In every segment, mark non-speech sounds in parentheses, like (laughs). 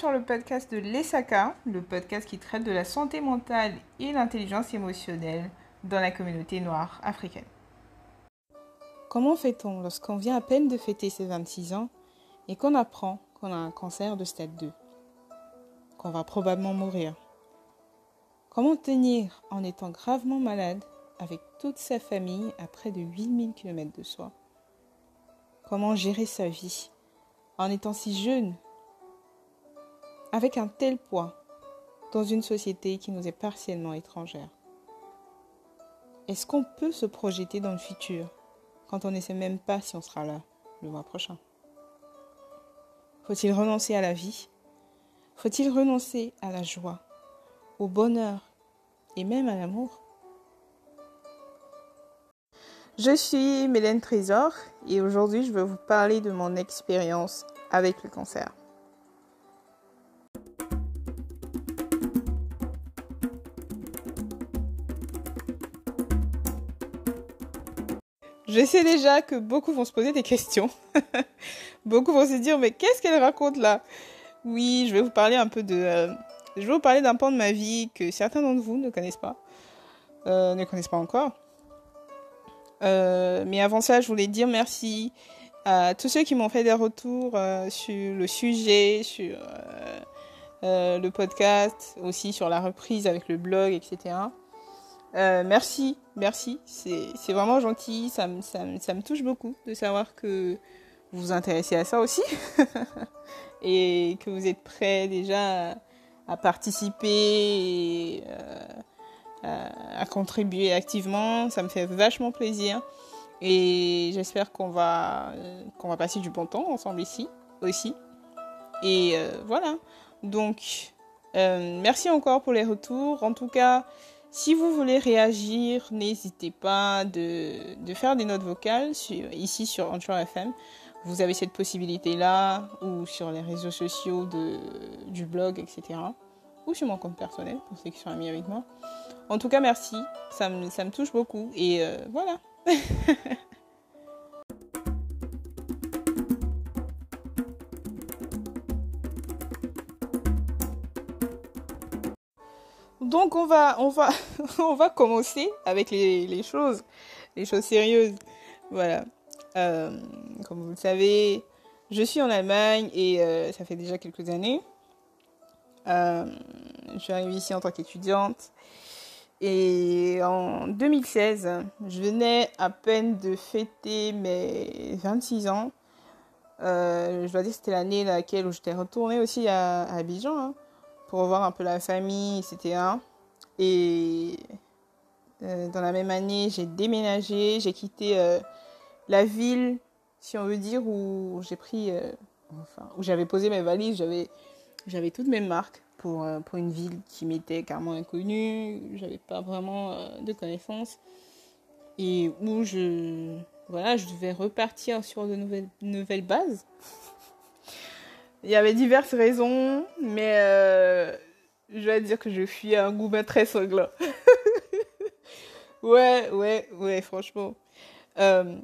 Sur le podcast de l'ESACA, le podcast qui traite de la santé mentale et l'intelligence émotionnelle dans la communauté noire africaine. Comment fait-on lorsqu'on vient à peine de fêter ses 26 ans et qu'on apprend qu'on a un cancer de stade 2 Qu'on va probablement mourir? Comment tenir en étant gravement malade avec toute sa famille à près de 8000 km de soi? Comment gérer sa vie en étant si jeune avec un tel poids dans une société qui nous est partiellement étrangère. Est-ce qu'on peut se projeter dans le futur quand on ne sait même pas si on sera là le mois prochain? Faut-il renoncer à la vie? Faut-il renoncer à la joie, au bonheur et même à l'amour? Je suis Mélène Trésor et aujourd'hui je vais vous parler de mon expérience avec le cancer. Je sais déjà que beaucoup vont se poser des questions. (laughs) beaucoup vont se dire mais qu'est-ce qu'elle raconte là? Oui, je vais vous parler un peu de euh, je vais vous parler d'un pan de ma vie que certains d'entre vous ne connaissent pas. Euh, ne connaissent pas encore. Euh, mais avant ça, je voulais dire merci à tous ceux qui m'ont fait des retours sur le sujet, sur le podcast, aussi sur la reprise avec le blog, etc. Euh, merci, merci. C'est vraiment gentil. Ça me, ça, ça me touche beaucoup de savoir que vous vous intéressez à ça aussi. (laughs) et que vous êtes prêts déjà à, participer et euh, à, contribuer activement. Ça me fait vachement plaisir. Et j'espère qu'on va, qu'on va passer du bon temps ensemble ici aussi. Et euh, voilà. Donc, merci encore pour les retours. En tout cas, si vous voulez réagir, n'hésitez pas de, faire des notes vocales ici sur Anchor FM. Vous avez cette possibilité-là, ou sur les réseaux sociaux du blog, etc. Ou sur mon compte personnel, pour ceux qui sont amis avec moi. En tout cas, merci. Ça me, ça me touche beaucoup. Et euh, voilà. (laughs) Donc on va, on va, (laughs) on va commencer avec les, choses, les choses sérieuses. Voilà. Euh, comme vous le savez, je suis en Allemagne et euh, ça fait déjà quelques années. Euh, je suis arrivée ici en tant qu'étudiante. Et en 2016, je venais à peine de fêter mes 26 ans. je dois dire que c'était l'année laquelle j'étais retournée aussi à, Abidjan. Hein pour revoir un peu la famille, etc. Et euh, dans la même année, j'ai déménagé, j'ai quitté euh, la ville, si on veut dire, où j'ai pris, euh, enfin, où j'avais posé mes valises, j'avais, j'avais toutes mes marques pour, pour une ville qui m'était carrément inconnue, j'avais pas vraiment de connaissances et où je, voilà, je devais repartir sur de nouvelles, nouvelles bases. Il y avait diverses raisons, mais euh, je vais dire que je suis un goût très sanglant. (laughs) ouais, ouais, ouais, franchement. Euh,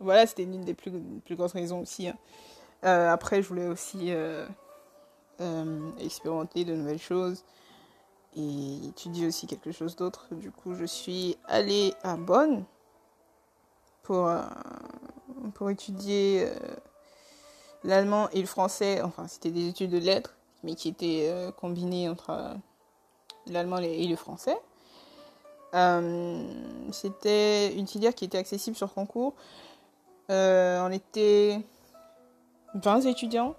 voilà, c'était une des plus, plus grosses raisons aussi. Hein. Euh, après, je voulais aussi expérimenter de nouvelles choses et étudier aussi quelque chose d'autre. Du coup, je suis allée à Bonn pour, pour étudier l'allemand et le français, enfin c'était des études de lettres, mais qui étaient euh, combinées entre euh, l'allemand et le français. Euh, c'était une filière qui était accessible sur concours. on était 20 étudiants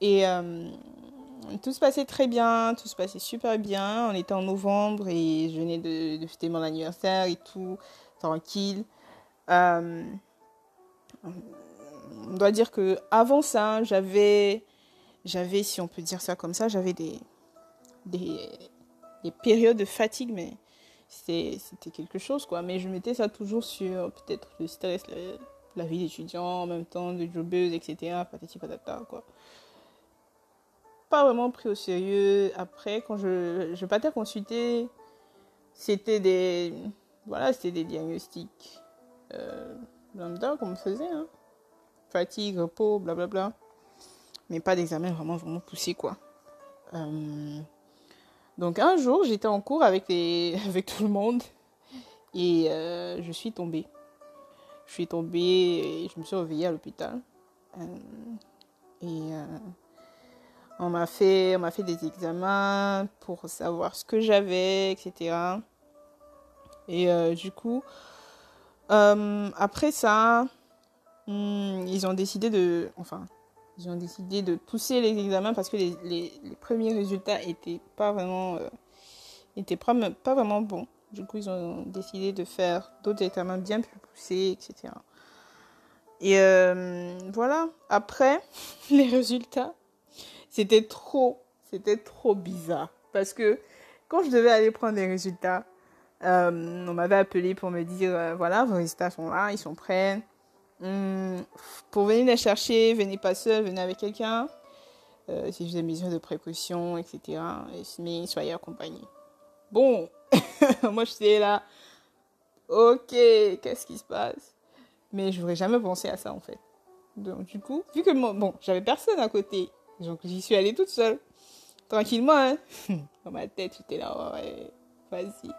et tout se passait très bien, tout se passait super bien. On était en novembre et je venais de, de fêter mon anniversaire et tout, tranquille on doit dire que avant ça, j'avais, j'avais, si on peut dire ça comme ça, j'avais des, des, des périodes de fatigue, mais c'était quelque chose, quoi. Mais je mettais ça toujours sur peut-être le stress, la, vie d'étudiant, en même temps de jobbeuse, etc. Quoi. Pas vraiment pris au sérieux. Après, quand je, je partais consulter, c'était des, voilà, c'était des diagnostics euh, lambda qu'on me faisait, hein fatigue, repos, blablabla. mais pas d'examen vraiment, vraiment poussé, quoi. Euh, donc un jour, j'étais en cours (laughs) avec, tout le monde et euh, je suis tombée. Je suis tombée et je me suis réveillée à l'hôpital. Euh, et on m'a fait, on m'a fait des examens pour savoir ce que j'avais, etc. Et du coup, après ça, hmm, ils ont décidé de, enfin, ils ont décidé de pousser les examens parce que les, premiers résultats étaient pas vraiment, euh, étaient pas, pas vraiment bons. Du coup, ils ont décidé de faire d'autres examens bien plus poussés, etc. Et euh, voilà. Après, (laughs) les résultats, c'était trop, c'était trop bizarre. Parce que quand je devais aller prendre les résultats, euh, on m'avait appelé pour me dire, voilà, vos résultats sont là, ils sont prêts. Hmm, pour venir les chercher, venez pas seul, venez avec quelqu'un. Euh, si j'ai des mesures de précaution, etc. Mais soyez accompagné. Bon, (laughs) moi je suis là. Ok, qu'est-ce qui se passe? Mais je n'aurais jamais pensé à ça en fait. Donc du coup, vu que bon, j'avais personne à côté, donc j'y suis allée toute seule, tranquillement. Hein. (laughs) Dans ma tête, j'étais là, ouais, vas-y.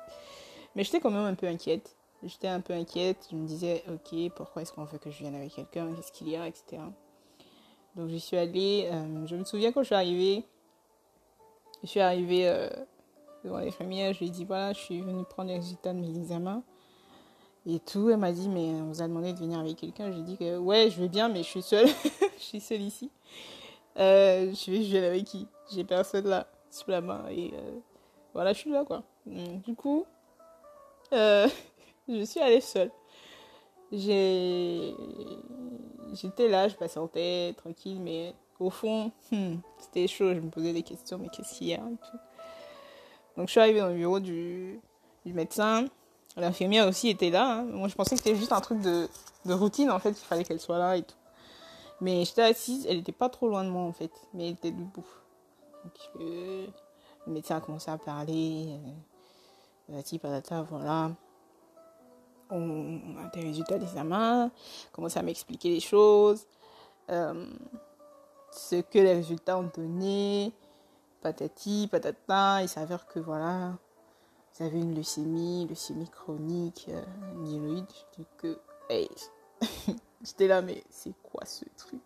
Mais j'étais quand même un peu inquiète. J'étais un peu inquiète. Je me disais, ok, pourquoi est-ce qu'on veut que je vienne avec quelqu'un Qu'est-ce qu'il y a, etc. Donc j'y suis allée. Euh, je me souviens quand je suis arrivée. Je suis arrivée euh, devant l'infirmière. Je lui ai dit, voilà, je suis venue prendre les résultats de mes examens. Et tout. Elle m'a dit, mais on vous a demandé de venir avec quelqu'un. J'ai dit que, ouais, je vais bien, mais je suis seule. (laughs) je suis seule ici. Euh, je vais, je viens avec qui? J'ai personne là, sous la main. Et euh, voilà, je suis là, quoi. Du coup. Je suis allée seule. J'étais là, je patientais tranquille, mais au fond, hmm, c'était chaud. Je me posais des questions, mais qu'est-ce qu'il y a. Donc je suis arrivée dans le bureau du, médecin. L'infirmière aussi était là. Hein. Moi, je pensais que c'était juste un truc de, routine, en fait, il fallait qu'elle soit là et tout. Mais j'étais assise, elle n'était pas trop loin de moi, en fait, mais elle était debout. Donc, euh, le médecin a commencé à parler. Euh, patata, voilà on a des résultats d'examen, commence à m'expliquer les choses, euh, ce que les résultats ont donné, patati, patata, il s'avère que voilà, vous avez une leucémie, leucémie chronique, euh, myéloïde, je dis que, hey, (laughs) j'étais là, mais c'est quoi ce truc?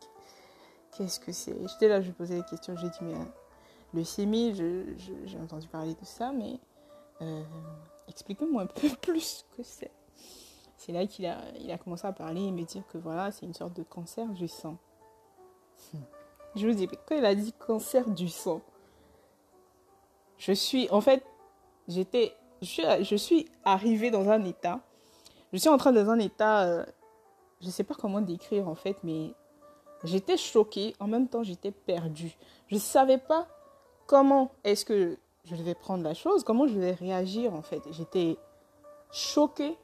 Qu'est-ce que c'est? J'étais là, je posais des questions, j'ai dit, mais euh, leucémie, j'ai entendu parler de ça, mais euh, expliquez-moi un peu (laughs) plus ce que c'est c'est là qu'il a, il a commencé à parler et me dire que voilà, c'est une sorte de cancer du sang. Je vous dis, quand il a dit cancer du sang, je suis, en fait, j'étais, je suis, je suis arrivée dans un état, je suis en train dans un état, euh, je ne sais pas comment décrire en fait, mais j'étais choquée, en même temps j'étais perdue. Je ne savais pas comment est-ce que je devais prendre la chose, comment je devais réagir en fait. J'étais choquée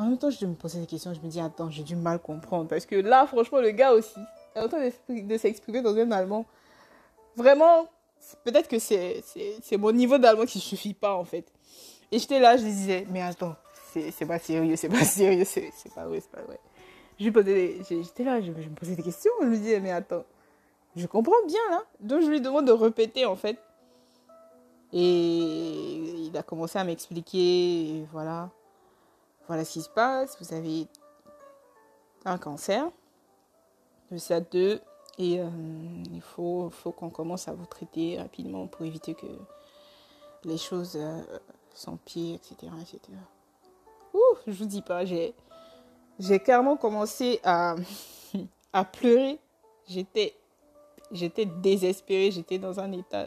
en même temps, je me posais des questions. Je me dis, attends, j'ai du mal comprendre. Parce que là, franchement, le gars aussi est en train de s'exprimer dans un allemand. Vraiment, peut-être que c'est mon niveau d'allemand qui ne suffit pas, en fait. Et j'étais là, je disais, mais attends, c'est pas sérieux, c'est pas sérieux, c'est pas vrai, c'est pas vrai. J'étais là, je, je, me posais des questions. Je me disais, mais attends, je comprends bien là. Donc, je lui demande de répéter, en fait. Et il a commencé à m'expliquer, voilà voilà ce qui se passe, vous avez un cancer de stade 2 et euh, il faut, qu'on commence à vous traiter rapidement pour éviter que les choses euh, s'empirent, etc. etc. Ouh, je vous dis pas, j'ai, carrément commencé (laughs) à, pleurer. J'étais, j'étais désespérée, j'étais dans un état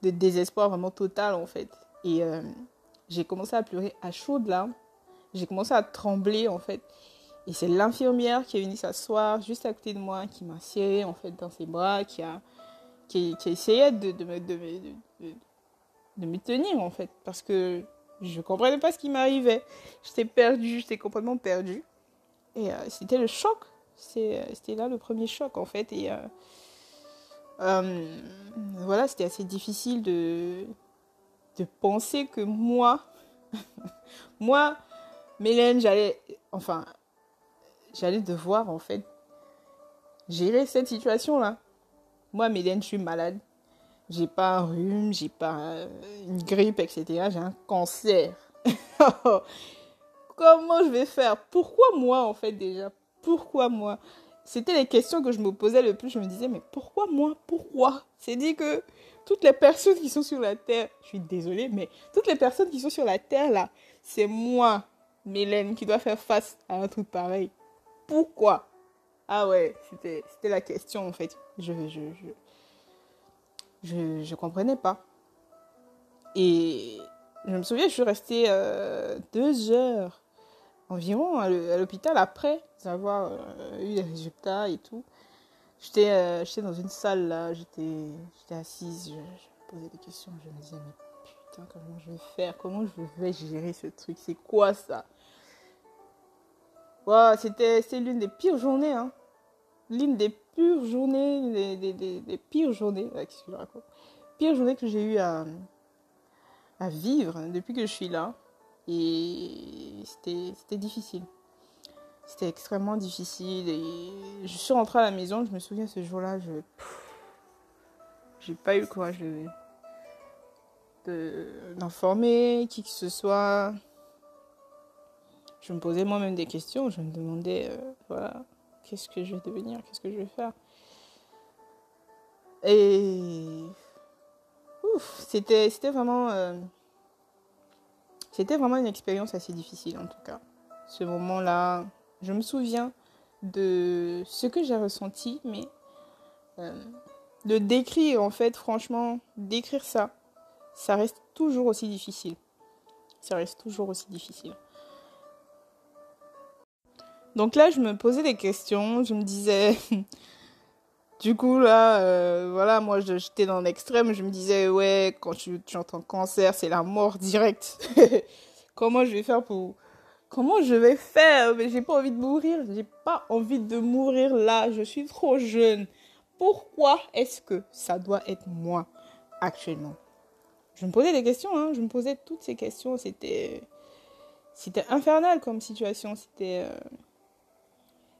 de désespoir vraiment total en fait. Et euh, j'ai commencé à pleurer à chaudes larmes j'ai commencé à trembler en fait. Et c'est l'infirmière qui est venue s'asseoir juste à côté de moi, qui m'a serré en fait dans ses bras, qui a, qui, qui essayé de, de, me, de, de, me tenir en fait. Parce que je comprenais pas ce qui m'arrivait. J'étais perdue, j'étais complètement perdue. Et euh, c'était le choc. Euh, c'était là le premier choc en fait. Et euh, voilà, c'était assez difficile de, de penser que moi, (laughs) moi, Mélène, j'allais, enfin, j'allais devoir en fait gérer cette situation-là. Moi, Mélène, je suis malade. J'ai pas un rhume, j'ai pas une grippe, etc. J'ai un cancer. (laughs) Comment je vais faire? Pourquoi moi, en fait, déjà? Pourquoi moi? C'était les questions que je me posais le plus. Je me disais, mais pourquoi moi? Pourquoi? C'est dit que toutes les personnes qui sont sur la Terre, je suis désolée, mais toutes les personnes qui sont sur la Terre, là, c'est moi, Mélène, qui dois faire face à un truc pareil. Pourquoi? Ah ouais, c'était la question, en fait. Je, je, comprenais pas. Et je me souviens, je suis restée euh, deux heures environ à l'hôpital après avoir euh, eu les résultats et tout. J'étais euh, dans une salle là, j'étais assise, je, je, posais des questions, je me disais mais putain comment je vais faire, comment je vais gérer ce truc, c'est quoi ça? C'était l'une des pires journées, hein. l'une des pires journées, des, des, des, pires journées, que Pire journée que j'ai eu à, à vivre depuis que je suis là. Et c'était difficile. C'était extrêmement difficile. Et je suis rentrée à la maison, je me souviens ce jour-là, je. J'ai pas eu le courage d'informer qui que ce soit. Je me posais moi-même des questions, je me demandais, euh, voilà, qu'est-ce que je vais devenir, qu'est-ce que je vais faire. Et. C'était vraiment. Euh, c'était vraiment une expérience assez difficile en tout cas. Ce moment-là, je me souviens de ce que j'ai ressenti, mais euh, de décrire en fait, franchement, décrire ça, ça reste toujours aussi difficile. Ça reste toujours aussi difficile. Donc là, je me posais des questions, je me disais, (laughs) Du coup, là, euh, voilà, moi, j'étais dans l'extrême. Je me disais, ouais, quand tu, entends cancer, c'est la mort directe. (laughs) Comment je vais faire pour. Comment je vais faire? Mais j'ai pas envie de mourir. J'ai pas envie de mourir là. Je suis trop jeune. Pourquoi est-ce que ça doit être moi actuellement? Je me posais des questions, hein. Je me posais toutes ces questions. C'était. C'était infernal comme situation. C'était. Euh,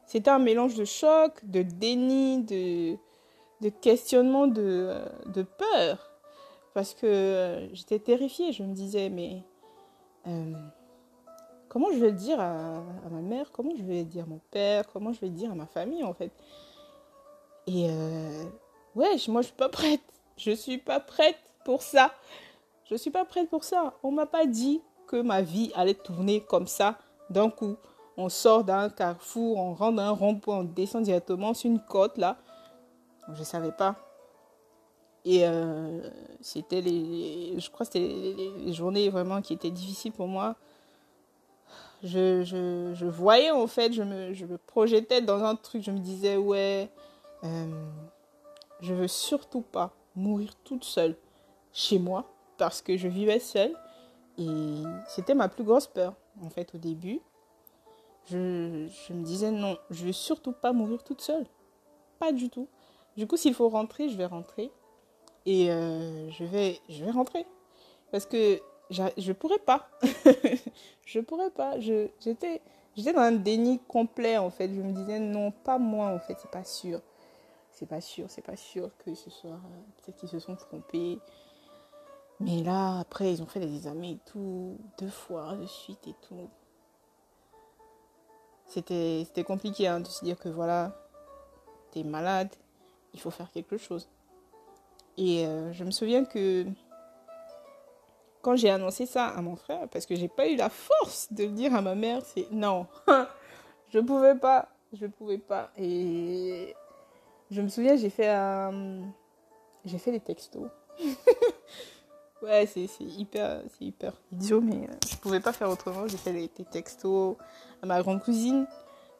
c'était un mélange de choc, de déni, de, questionnement, de, de peur. Parce que euh, j'étais terrifiée. Je me disais, mais euh, comment je vais le dire à, ma mère? Comment je vais le dire à mon père? Comment je vais le dire à ma famille, en fait? Et euh, ouais, moi, je suis pas prête. Je suis pas prête pour ça. Je suis pas prête pour ça. On m'a pas dit que ma vie allait tourner comme ça d'un coup on sort d'un carrefour, on rentre dans un rond-point, on descend directement sur une côte là. Je ne savais pas. Et euh, c'était les, je crois que c'était les, journées vraiment qui étaient difficiles pour moi. Je, je, voyais en fait, je me, je me, projetais dans un truc, je me disais ouais, euh, je veux surtout pas mourir toute seule chez moi parce que je vivais seule et c'était ma plus grosse peur en fait au début je, me disais non, je vais surtout pas mourir toute seule. Pas du tout. Du coup, s'il faut rentrer, je vais rentrer. Et euh, je, vais, rentrer. Parce que je ne (laughs) pourrais pas. je pourrais pas. J'étais dans un déni complet, en fait. Je me disais non, pas moi, en fait. C'est pas sûr. C'est pas sûr, c'est pas sûr que ce soit. Peut-être qu'ils se sont trompés. Mais là, après, ils ont fait des examens et tout, deux fois de suite et tout c'était compliqué hein, de se dire que voilà, t'es malade, il faut faire quelque chose. Et euh, je me souviens que quand j'ai annoncé ça à mon frère, parce que j'ai pas eu la force de le dire à ma mère, c'est non, (laughs) je pouvais pas, je pouvais pas. Et je me souviens, j'ai fait j'ai fait des textos. (laughs) ouais, c'est hyper, hyper idiot, mais euh, je pouvais pas faire autrement. J'ai fait des textos à ma grande cousine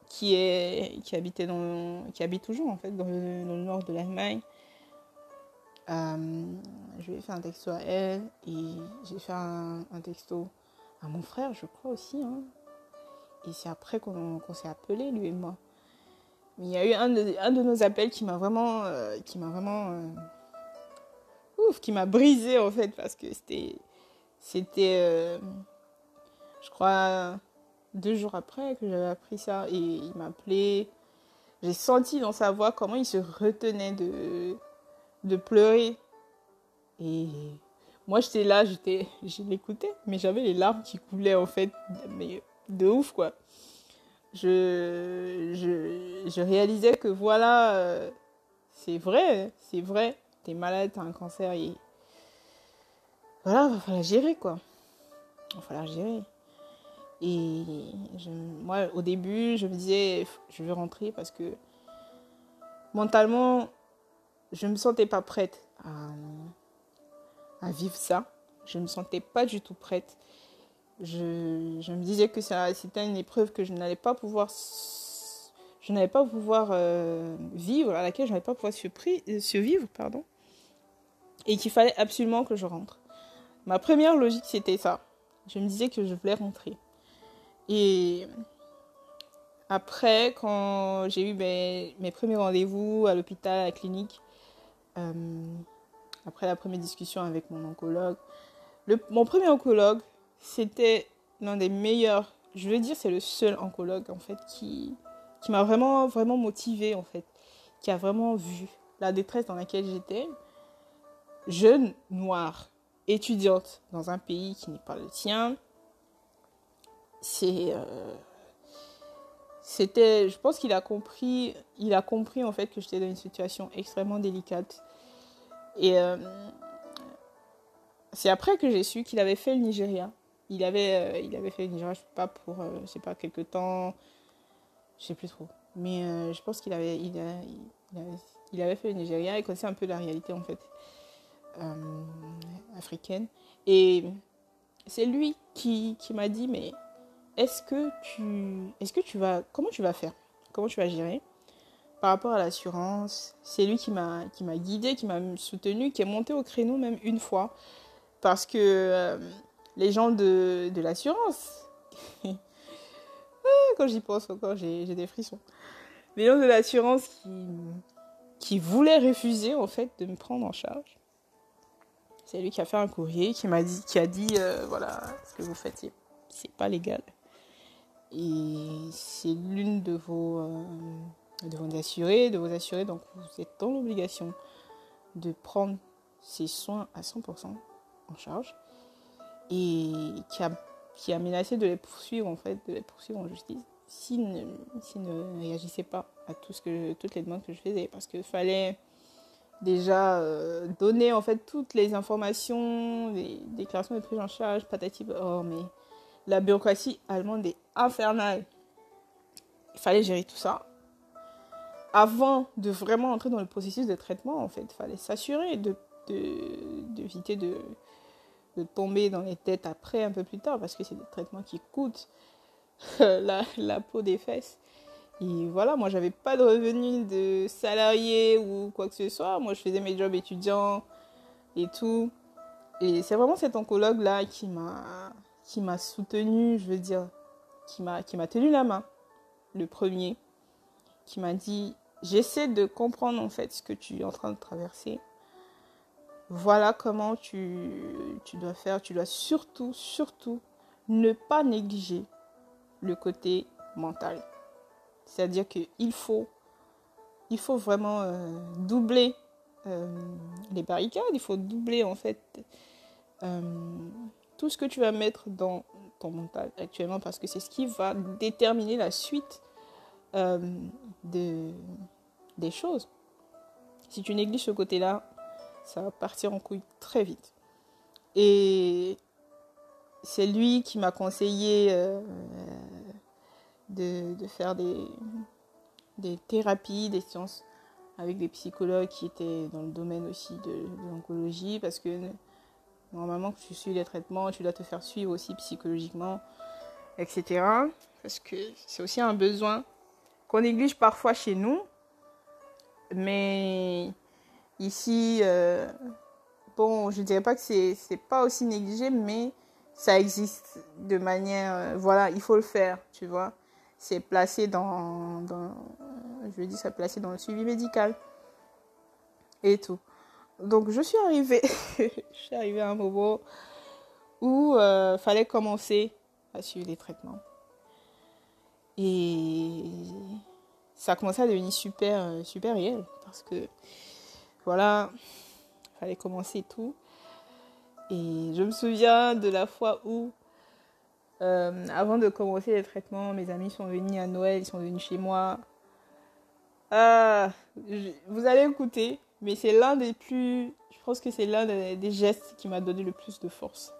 qui est qui habitait dans qui habite toujours en fait dans le, nord de l'Allemagne. Euh, je lui ai fait un texto à elle et j'ai fait un, texto à mon frère, je crois aussi. Hein. Et c'est après qu'on s'est appelé lui et moi. Mais il y a eu un de, un de nos appels qui m'a vraiment, euh, qui m'a vraiment, ouf, qui m'a brisé en fait parce que c'était, c'était, je crois deux jours après que j'avais appris ça et il m'a appelé. j'ai senti dans sa voix comment il se retenait de, de pleurer. Et moi, j'étais là, j'étais, je l'écoutais, mais j'avais les larmes qui coulaient en fait, mais de ouf quoi. Je, je, je réalisais que voilà, euh, c'est vrai, c'est vrai, t'es malade, t'as un cancer et voilà, va falloir gérer quoi. Va falloir gérer. Et moi, au début, je me disais, je veux rentrer parce que mentalement, je ne me sentais pas prête à, vivre ça. Je ne me sentais pas du tout prête. Je, me disais que c'était une épreuve que je n'allais pas pouvoir je n'allais pas pouvoir euh, vivre, à laquelle je n'allais pas pouvoir survivre, pardon, et qu'il fallait absolument que je rentre. Ma première logique, c'était ça. Je me disais que je voulais rentrer. Et après, quand j'ai eu mes, premiers rendez-vous à l'hôpital, à la clinique, euh, après la première discussion avec mon oncologue, mon premier oncologue, c'était l'un des meilleurs, je veux dire, c'est le seul oncologue en fait qui, qui m'a vraiment, vraiment motivée en fait, qui a vraiment vu la détresse dans laquelle j'étais, jeune, noire, étudiante dans un pays qui n'est pas le tien, c'est euh, c'était je pense qu'il a compris il a compris en fait que j'étais dans une situation extrêmement délicate. Et euh, c'est après que j'ai su qu'il avait fait le Nigeria. Il avait euh, il avait fait le Nigeria je sais pas pour je sais pas quelque temps je sais plus trop. Mais je pense qu'il avait il, il, avait, il avait fait le Nigeria et connaissait un peu la réalité en fait africaine. Et c'est lui qui, qui m'a dit mais est-ce que tu est-ce que tu vas comment tu vas faire? Comment tu vas gérer? Par rapport à l'assurance c'est lui qui m'a qui m'a guidé qui m'a soutenu qui est monté au créneau même une fois. Parce que euh, les gens de, de l'assurance (laughs) ah, quand j'y pense encore j'ai des frissons. Les gens de l'assurance qui qui voulaient refuser en fait de me prendre en charge c'est lui qui a fait un courrier qui m'a dit qui a dit euh, voilà ce que vous faites c'est pas légal et c'est l'une de vos, euh, de vos assurés, de vos assurés. Donc vous êtes dans l'obligation de prendre ces soins à 100% en charge. Et qui a, qui a menacé de les poursuivre en fait, de les poursuivre en justice s'ils ne, ne réagissaient pas à tout ce que, toutes les demandes que je faisais. Parce qu'il fallait déjà euh, donner en fait toutes les informations, les déclarations de prise en charge, patati. Oh mais la bureaucratie allemande est infernale. Il fallait gérer tout ça. Avant de vraiment entrer dans le processus de traitement, en fait, il fallait s'assurer de, d'éviter de, de, tomber dans les têtes après, un peu plus tard, parce que c'est des traitements qui coûtent (laughs) la, la peau des fesses. Et voilà, moi, j'avais pas de revenus de salarié ou quoi que ce soit. Moi, je faisais mes jobs étudiants et tout. Et c'est vraiment cet oncologue-là qui m'a soutenu, je veux dire, qui m'a qui m'a tenu la main, le premier, qui m'a dit j'essaie de comprendre en fait ce que tu es en train de traverser. Voilà comment tu, tu dois faire. Tu dois surtout, surtout ne pas négliger le côté mental. C'est-à-dire qu'il faut, il faut vraiment euh, doubler euh, les barricades, il faut doubler en fait euh, tout ce que tu vas mettre dans ton mental actuellement parce que c'est ce qui va déterminer la suite de, des choses. Si tu négliges ce côté-là, ça va partir en couille très vite. Et c'est lui qui m'a conseillé de, faire des, des thérapies, des séances avec des psychologues qui étaient dans le domaine aussi de, l'oncologie parce que Normalement, que tu suis les traitements, tu dois te faire suivre aussi psychologiquement, etc. Parce que c'est aussi un besoin qu'on néglige parfois chez nous. Mais ici, euh, bon, je dirais pas que c'est pas aussi négligé, mais ça existe de manière. Euh, voilà, il faut le faire, tu vois. C'est placé dans, dire, c'est placé dans le suivi médical. Et tout. Donc je suis arrivée, (laughs) je suis arrivée à un moment où euh, fallait commencer à suivre les traitements. Et ça a commencé à devenir super, super réel. Parce que, voilà, il fallait commencer tout. Et je me souviens de la fois où, euh, avant de commencer les traitements, mes amis sont venus à Noël, ils sont venus chez moi. Ah, vous allez écouter, mais c'est l'un des plus. Je pense que c'est l'un des gestes qui m'a donné le plus de force.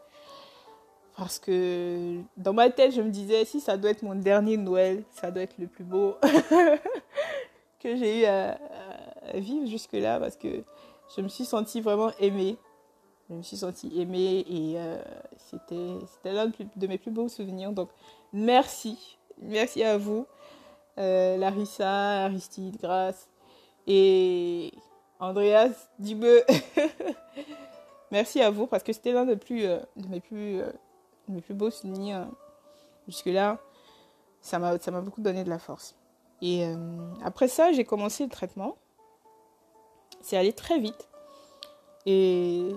Parce que dans ma tête, je me disais, si ça doit être mon dernier Noël, ça doit être le plus beau (laughs) que j'ai eu à, à vivre jusque-là. Parce que je me suis sentie vraiment aimée je me suis sentie aimée et euh, c'était, l'un de mes plus beaux souvenirs. Donc, merci. Merci à vous, euh, Larissa, Aristide, Grace et Andreas Dibeux. (laughs) merci à vous parce que c'était l'un de, euh, mes plus beaux souvenirs jusque-là. Ça m'a, ça m'a beaucoup donné de la force. Et après ça, j'ai commencé le traitement. C'est allé très vite. Et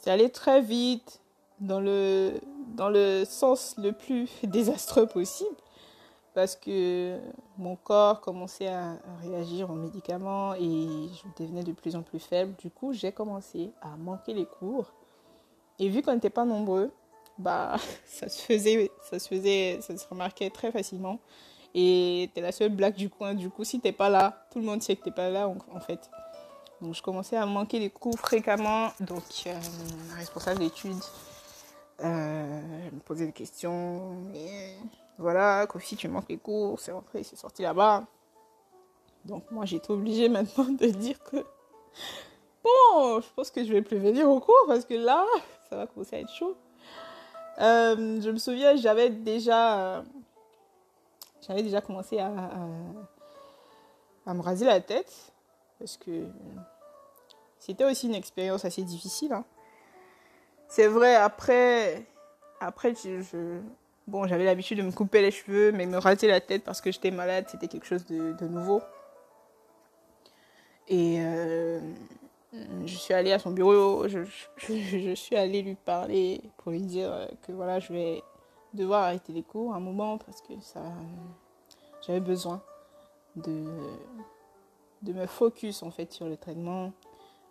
c'est allé très vite, dans le, dans le sens le plus (laughs) désastreux possible, parce que mon corps commençait à, réagir aux médicaments et je devenais de plus en plus faible. Du coup, j'ai commencé à manquer les cours. Et vu qu'on n'était pas nombreux, bah, (laughs) ça se faisait, ça se faisait, ça se remarquait très facilement. Et t'es la seule blague du coin. Du coup, si t'es pas là, tout le monde sait que t'es pas là, en fait. Donc je commençais à manquer les cours fréquemment. Donc euh, responsable d'études euh, me posait des questions. Mais voilà, Kofi, tu manques les cours, c'est rentré, c'est sorti là-bas. Donc moi j'étais obligée maintenant de dire que bon, je pense que je vais plus venir au cours parce que là, ça va commencer à être chaud. Euh, je me souviens, j'avais déjà, j'avais déjà commencé à, me raser la tête parce que c'était aussi une expérience assez difficile. Hein. C'est vrai, après, bon, j'avais l'habitude de me couper les cheveux, mais me raser la tête parce que j'étais malade, c'était quelque chose de, nouveau. Et euh, je suis allée à son bureau, je, suis allée lui parler pour lui dire que voilà, je vais devoir arrêter les cours un moment parce que ça, j'avais besoin de, de me focus en fait sur le traitement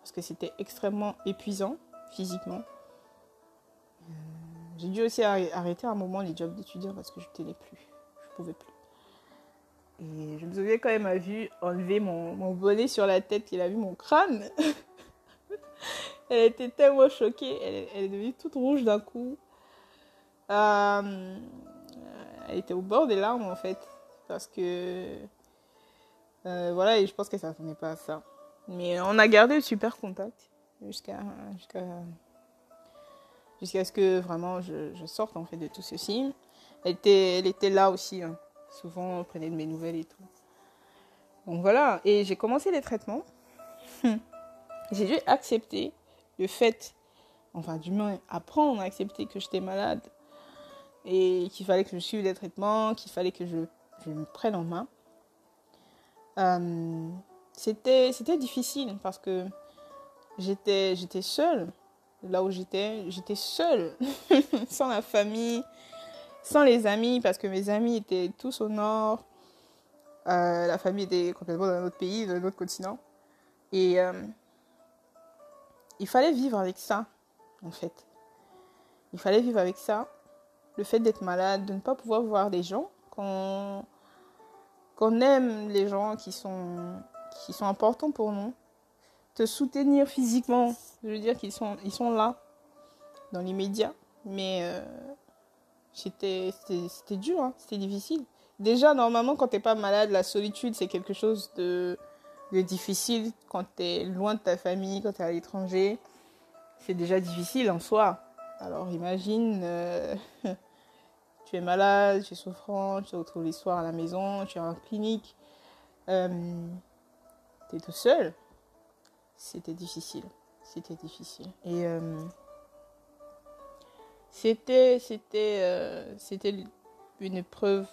parce que c'était extrêmement épuisant physiquement. Euh, j'ai dû aussi arrêter un moment les jobs d'étudiant parce que je tenais plus. Je ne pouvais plus. Et je me souviens quand elle m'a vu enlever mon, bonnet sur la tête, qu'il a vu mon crâne. (laughs) elle était tellement choquée. Elle, elle est devenue toute rouge d'un coup. Euh, elle était au bord des larmes en fait. Parce que. Euh, voilà, et je pense qu'elle s'attendait pas à ça. Mais on a gardé le super contact jusqu'à ce que vraiment je, sorte en fait de tout ceci. Elle était, elle là aussi, hein. souvent on prenait de mes nouvelles et tout. Donc voilà, et j'ai commencé les traitements. (laughs) j'ai dû accepter le fait, enfin du moins apprendre à accepter que j'étais malade et qu'il fallait que je suive des traitements, qu'il fallait que je me prenne en main. Euh, c'était difficile parce que j'étais seule. Là où j'étais j'étais seule (laughs) sans la famille sans les amis parce que mes amis étaient tous au nord. Euh, la famille était complètement dans un autre pays dans un autre continent. Et euh, il fallait vivre avec ça en fait. Il fallait vivre avec ça. Le fait d'être malade de ne pas pouvoir voir des gens qu'on qu'on aime les gens qui sont qui sont importants pour nous, te soutenir physiquement, je veux dire qu'ils sont, ils sont là, dans l'immédiat, mais euh, c'était, dur, hein, c'était difficile. Déjà, normalement, quand t'es pas malade, la solitude, c'est quelque chose de, de difficile quand tu es loin de ta famille, quand tu es à l'étranger. C'est déjà difficile en soi. Alors imagine, euh, (laughs) tu es malade, tu es souffrant, tu te retrouves les soirs à la maison, tu es en clinique. Euh, tout seul, c'était difficile. C'était difficile. Et euh, c'était, euh, c'était une épreuve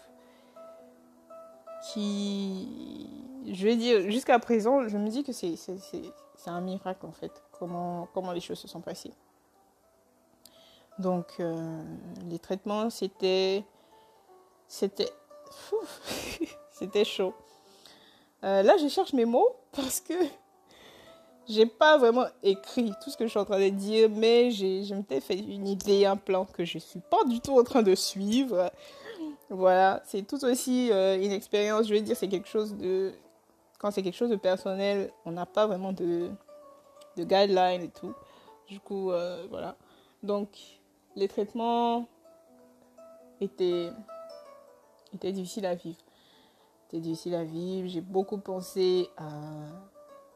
qui, je vais dire, jusqu'à présent, je me dis que c'est, c'est, un miracle en fait, comment, comment les choses se sont passées. Donc, euh, les traitements, c'était, c'était, (laughs) c'était chaud. Euh, là, je cherche mes mots parce que (laughs) j'ai pas vraiment écrit tout ce que je suis en train de dire, mais je m'étais fait une idée, un plan que je suis pas du tout en train de suivre. Voilà, c'est tout aussi euh, une expérience, je vais dire, c'est quelque chose de... Quand c'est quelque chose de personnel, on n'a pas vraiment de, de guidelines et tout. Du coup, voilà. Donc, les traitements étaient, étaient difficiles à vivre. C'était difficile à vivre. J'ai beaucoup pensé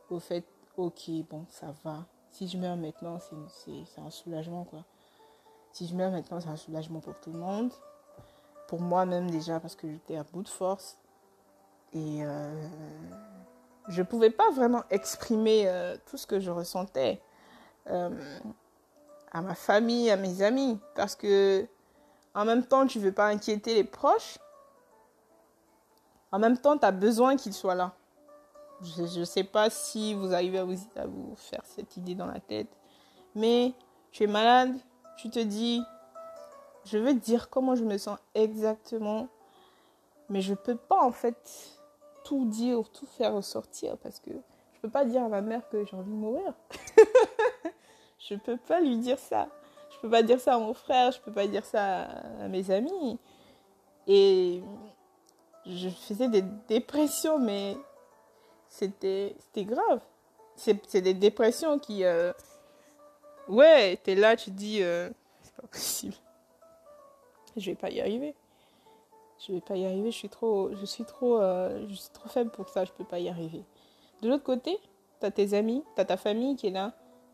au fait, ok, bon, ça va. Si je meurs maintenant, c'est un soulagement, quoi. Si je meurs maintenant, c'est un soulagement pour tout le monde. Pour moi-même déjà, parce que j'étais à bout de force. Et euh, je ne pouvais pas vraiment exprimer euh, tout ce que je ressentais euh, à ma famille, à mes amis. Parce que en même temps, tu ne veux pas inquiéter les proches. En même temps, tu as besoin qu'ils soient là. Je ne sais pas si vous arrivez à vous, à vous faire cette idée dans la tête. Mais tu es malade, tu te dis, je veux dire comment je me sens exactement. Mais je ne peux pas en fait tout dire, ou tout faire ressortir parce que je ne peux pas dire à ma mère que j'ai envie de mourir. (laughs) je peux pas lui dire ça. Je peux pas dire ça à mon frère, je peux pas dire ça à mes amis. Et je faisais des dépressions, mais c'était grave. C'est des dépressions qui... Euh... Ouais, t'es là, tu dis, euh... c'est pas possible. Je vais pas y arriver. Je vais pas y arriver, je suis trop, je suis trop, euh... je suis trop faible pour ça, je peux pas y arriver. De l'autre côté, t'as tes amis, t'as ta famille qui est là.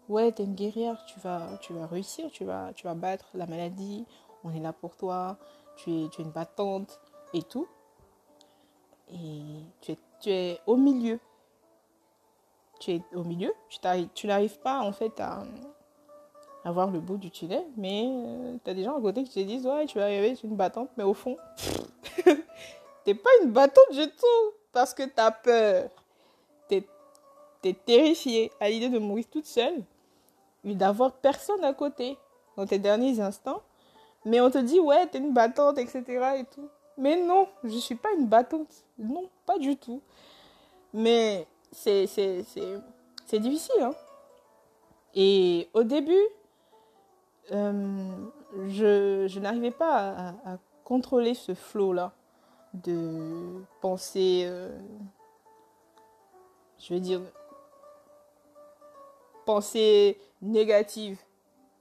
Ouais, t'es une guerrière, tu vas, tu vas réussir, tu vas, tu vas battre la maladie, on est là pour toi, tu es, tu es une battante et tout et tu es, tu es au milieu. Tu es au milieu, tu n'arrives pas en fait à, à, voir le bout du tunnel, mais euh, tu as des gens à côté qui te disent Ouais, tu vas arriver, tu es une battante, mais au fond, (laughs) t'es pas une battante du tout parce que tu as peur. Tu es, terrifié à l'idée de mourir toute seule d'avoir personne à côté dans tes derniers instants, mais on te dit Ouais, tu es une battante, etc. et tout. Mais non, je ne suis pas une battante. Non, pas du tout. Mais c'est difficile. Hein. Et au début, euh, je, je n'arrivais pas à, contrôler ce flot-là de pensée, euh, je veux dire, pensée négative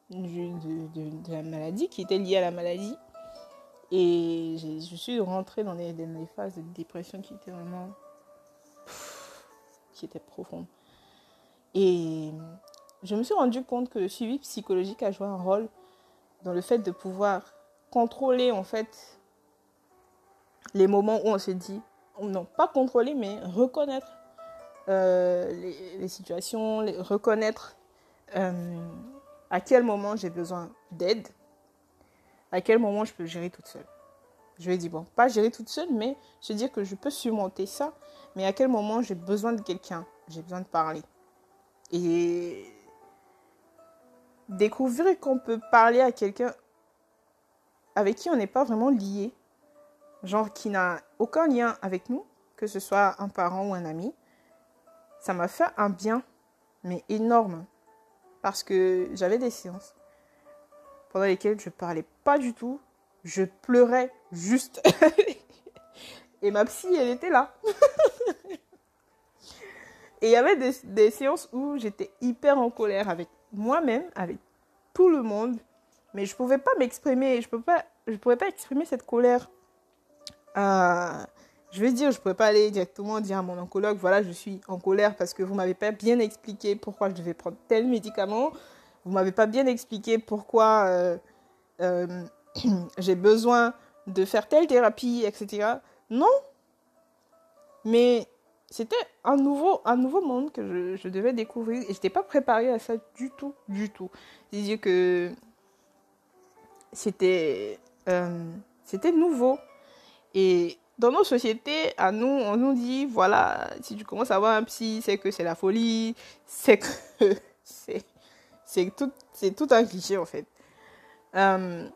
de, la maladie, qui était liée à la maladie. Et je suis rentrée dans des, phases de dépression qui étaient vraiment. qui étaient profondes. Et je me suis rendu compte que le suivi psychologique a joué un rôle dans le fait de pouvoir contrôler en fait les moments où on se dit, non pas contrôler, mais reconnaître euh, les, situations, les, reconnaître euh, à quel moment j'ai besoin d'aide à quel moment je peux gérer toute seule. Je vais dire, bon, pas gérer toute seule, mais se dire que je peux surmonter ça, mais à quel moment j'ai besoin de quelqu'un, j'ai besoin de parler. Et découvrir qu'on peut parler à quelqu'un avec qui on n'est pas vraiment lié, genre qui n'a aucun lien avec nous, que ce soit un parent ou un ami, ça m'a fait un bien, mais énorme, parce que j'avais des séances pendant lesquelles je parlais pas du tout. Je pleurais juste. (laughs) Et ma psy, elle était là. (laughs) Et il y avait des, séances où j'étais hyper en colère avec moi-même, avec tout le monde. Mais je pouvais pas m'exprimer. Je ne je pouvais pas exprimer cette colère. Euh, je vais dire, je ne pouvais pas aller directement dire à mon oncologue, voilà, je suis en colère parce que vous m'avez pas bien expliqué pourquoi je devais prendre tel médicament. Vous m'avez pas bien expliqué pourquoi euh, euh, (clears throat) j'ai besoin de faire telle thérapie, etc. Non. Mais c'était un nouveau, un nouveau monde que je, devais découvrir et je n'étais pas préparée à ça du tout, du tout. C'est-à-dire que c'était euh, c'était nouveau. Et dans nos sociétés, à nous, on nous dit, voilà, si tu commences à avoir un psy, c'est que c'est la folie, c'est que (laughs) c'est tout, tout un cliché en fait. Euh,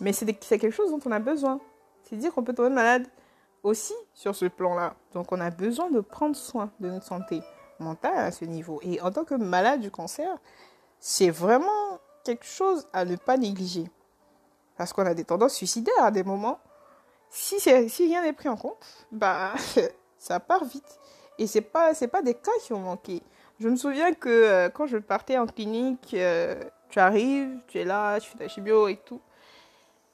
mais c'est quelque chose dont on a besoin. C'est dire qu'on peut tomber malade aussi sur ce plan-là. Donc on a besoin de prendre soin de notre santé mentale à ce niveau. Et en tant que malade du cancer, c'est vraiment quelque chose à ne pas négliger. Parce qu'on a des tendances suicidaires à des moments. Si, si rien n'est pris en compte, bah, (laughs) ça part vite. Et c'est pas, c'est pas des cas qui ont manqué. Je me souviens que euh, quand je partais en clinique, euh, tu arrives, tu es là, tu fais ta chimio et tout.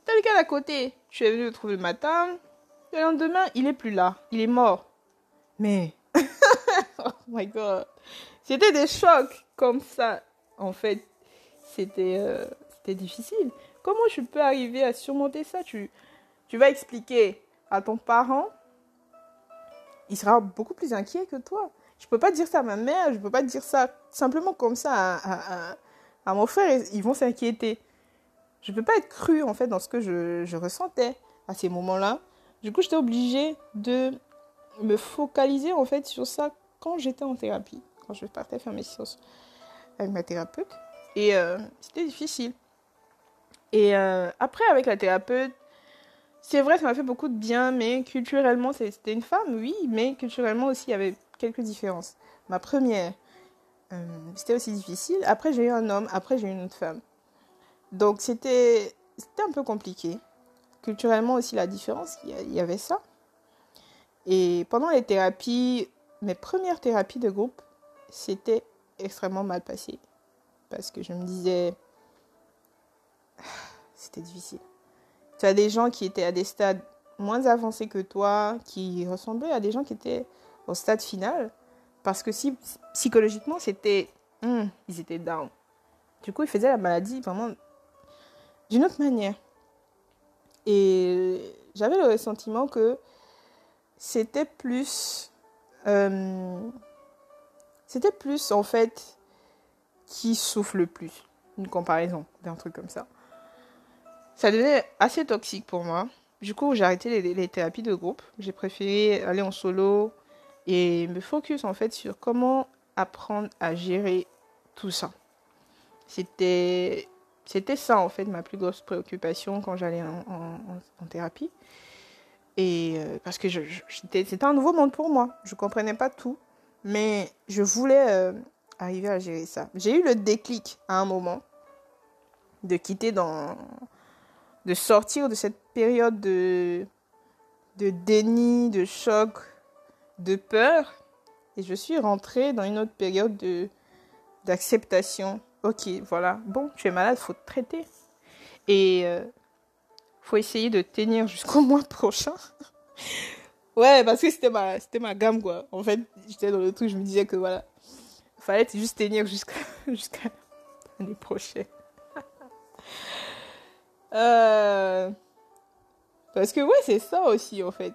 T'as le gars d'à côté, tu es venu le trouver le matin, le lendemain, il est plus là, il est mort. Mais, (laughs) oh my god, c'était des chocs comme ça. En fait, c'était, euh, difficile. Comment je peux arriver à surmonter ça? Tu, tu vas expliquer à ton parent, il sera beaucoup plus inquiet que toi. Je peux pas dire ça à ma mère, je peux pas dire ça simplement comme ça à, mon frère, ils vont s'inquiéter. Je peux pas être cru en fait dans ce que je, je ressentais à ces moments-là. Du coup, j'étais obligée de me focaliser en fait sur ça quand j'étais en thérapie, quand je partais faire mes séances avec ma thérapeute. Et euh, c'était difficile. Et euh, après, avec la thérapeute, c'est vrai, ça m'a fait beaucoup de bien, mais culturellement, c'était une femme, oui, mais culturellement aussi, il y avait quelques différences. Ma première, euh, c'était aussi difficile. Après, j'ai eu un homme, après, j'ai eu une autre femme. Donc, c'était un peu compliqué. Culturellement aussi, la différence, il y avait ça. Et pendant les thérapies, mes premières thérapies de groupe, c'était extrêmement mal passé. Parce que je me disais, (sighs) c'était difficile. Tu as des gens qui étaient à des stades moins avancés que toi, qui ressemblaient à des gens qui étaient au stade final. Parce que psychologiquement, c'était. Hmm, ils étaient down. Du coup, ils faisaient la maladie vraiment d'une autre manière. Et j'avais le sentiment que c'était plus. Euh, c'était plus, en fait, qui souffle le plus. Une comparaison d'un truc comme ça. Ça devenait assez toxique pour moi. Du coup, j'ai arrêté les, thérapies de groupe. J'ai préféré aller en solo et me focus en fait sur comment apprendre à gérer tout ça. C'était ça en fait ma plus grosse préoccupation quand j'allais en, thérapie. Et euh, parce que c'était un nouveau monde pour moi. Je comprenais pas tout, mais je voulais euh, arriver à gérer ça. J'ai eu le déclic à un moment de quitter dans de sortir de cette période de, de déni, de choc, de peur. Et je suis rentrée dans une autre période de, d'acceptation. Ok, voilà. Bon, tu es malade, faut te traiter. Et euh, faut essayer de tenir jusqu'au (laughs) mois prochain. ouais, parce que c'était ma, ma gamme, quoi. En fait, j'étais dans le truc, je me disais que voilà, fallait juste tenir jusqu'à, (laughs) jusqu'à l'année prochaine. Euh, parce que ouais, c'est ça aussi en fait.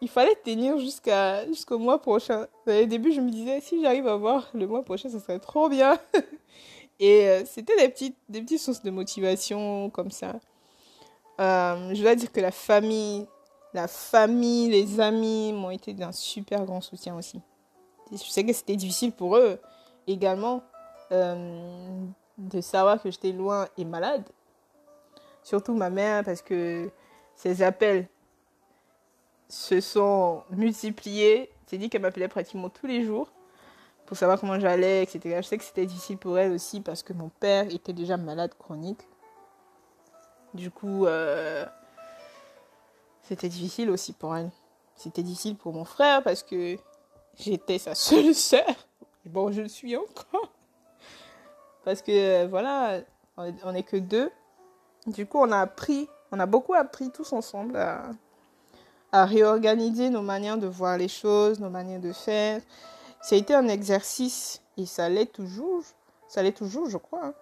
Il fallait tenir jusqu'à jusqu'au mois prochain. Au début, je me disais si j'arrive à voir le mois prochain, ça serait trop bien. (laughs) Et euh, c'était des petites des petites sources de motivation comme ça. Euh, je dois dire que la famille, la famille, les amis m'ont été d'un super grand soutien aussi. Je sais que c'était difficile pour eux également de savoir que j'étais loin et malade surtout ma mère, parce que ses appels se sont multipliés. C'est dit qu'elle m'appelait pratiquement tous les jours pour savoir comment j'allais, etc. Je sais que c'était difficile pour elle aussi parce que mon père était déjà malade chronique. Du coup, euh, c'était difficile aussi pour elle. C'était difficile pour mon frère parce que j'étais sa seule sœur. Bon, je le suis encore. Parce que voilà, on n'est que deux. Du coup, on a appris, on a beaucoup appris tous ensemble à, réorganiser nos manières de voir les choses, nos manières de faire. Ça a été un exercice, et ça l'est toujours, ça l'est toujours, je crois, hein,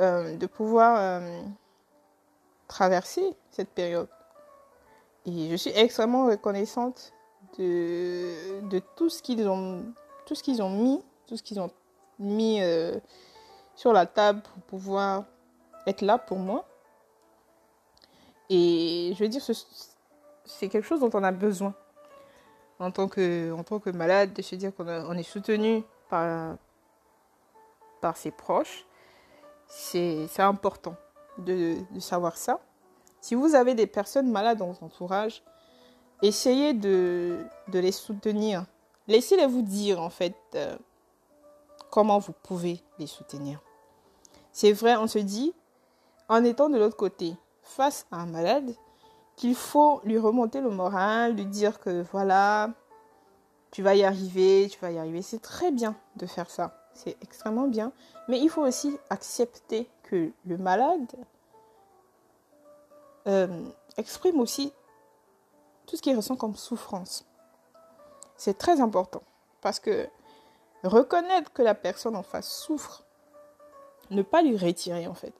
euh, de pouvoir euh, traverser cette période. Et je suis extrêmement reconnaissante de, tout ce qu'ils ont, tout ce qu'ils ont mis, tout ce qu'ils ont mis euh, sur la table pour pouvoir être là pour moi. Et je veux dire, c'est quelque chose dont on a besoin en tant que, tant que malade, de se dire qu'on on est soutenu par, par ses proches. C'est important de, de, savoir ça. Si vous avez des personnes malades dans votre entourage, essayez de, de les soutenir. Laissez-les vous dire, en fait, euh, comment vous pouvez les soutenir. C'est vrai, on se dit, en étant de l'autre côté, face à un malade, qu'il faut lui remonter le moral, lui dire que voilà, tu vas y arriver, tu vas y arriver. C'est très bien de faire ça. C'est extrêmement bien. Mais il faut aussi accepter que le malade euh, exprime aussi tout ce qu'il ressent comme souffrance. C'est très important. Parce que reconnaître que la personne en face souffre, ne pas lui retirer en fait.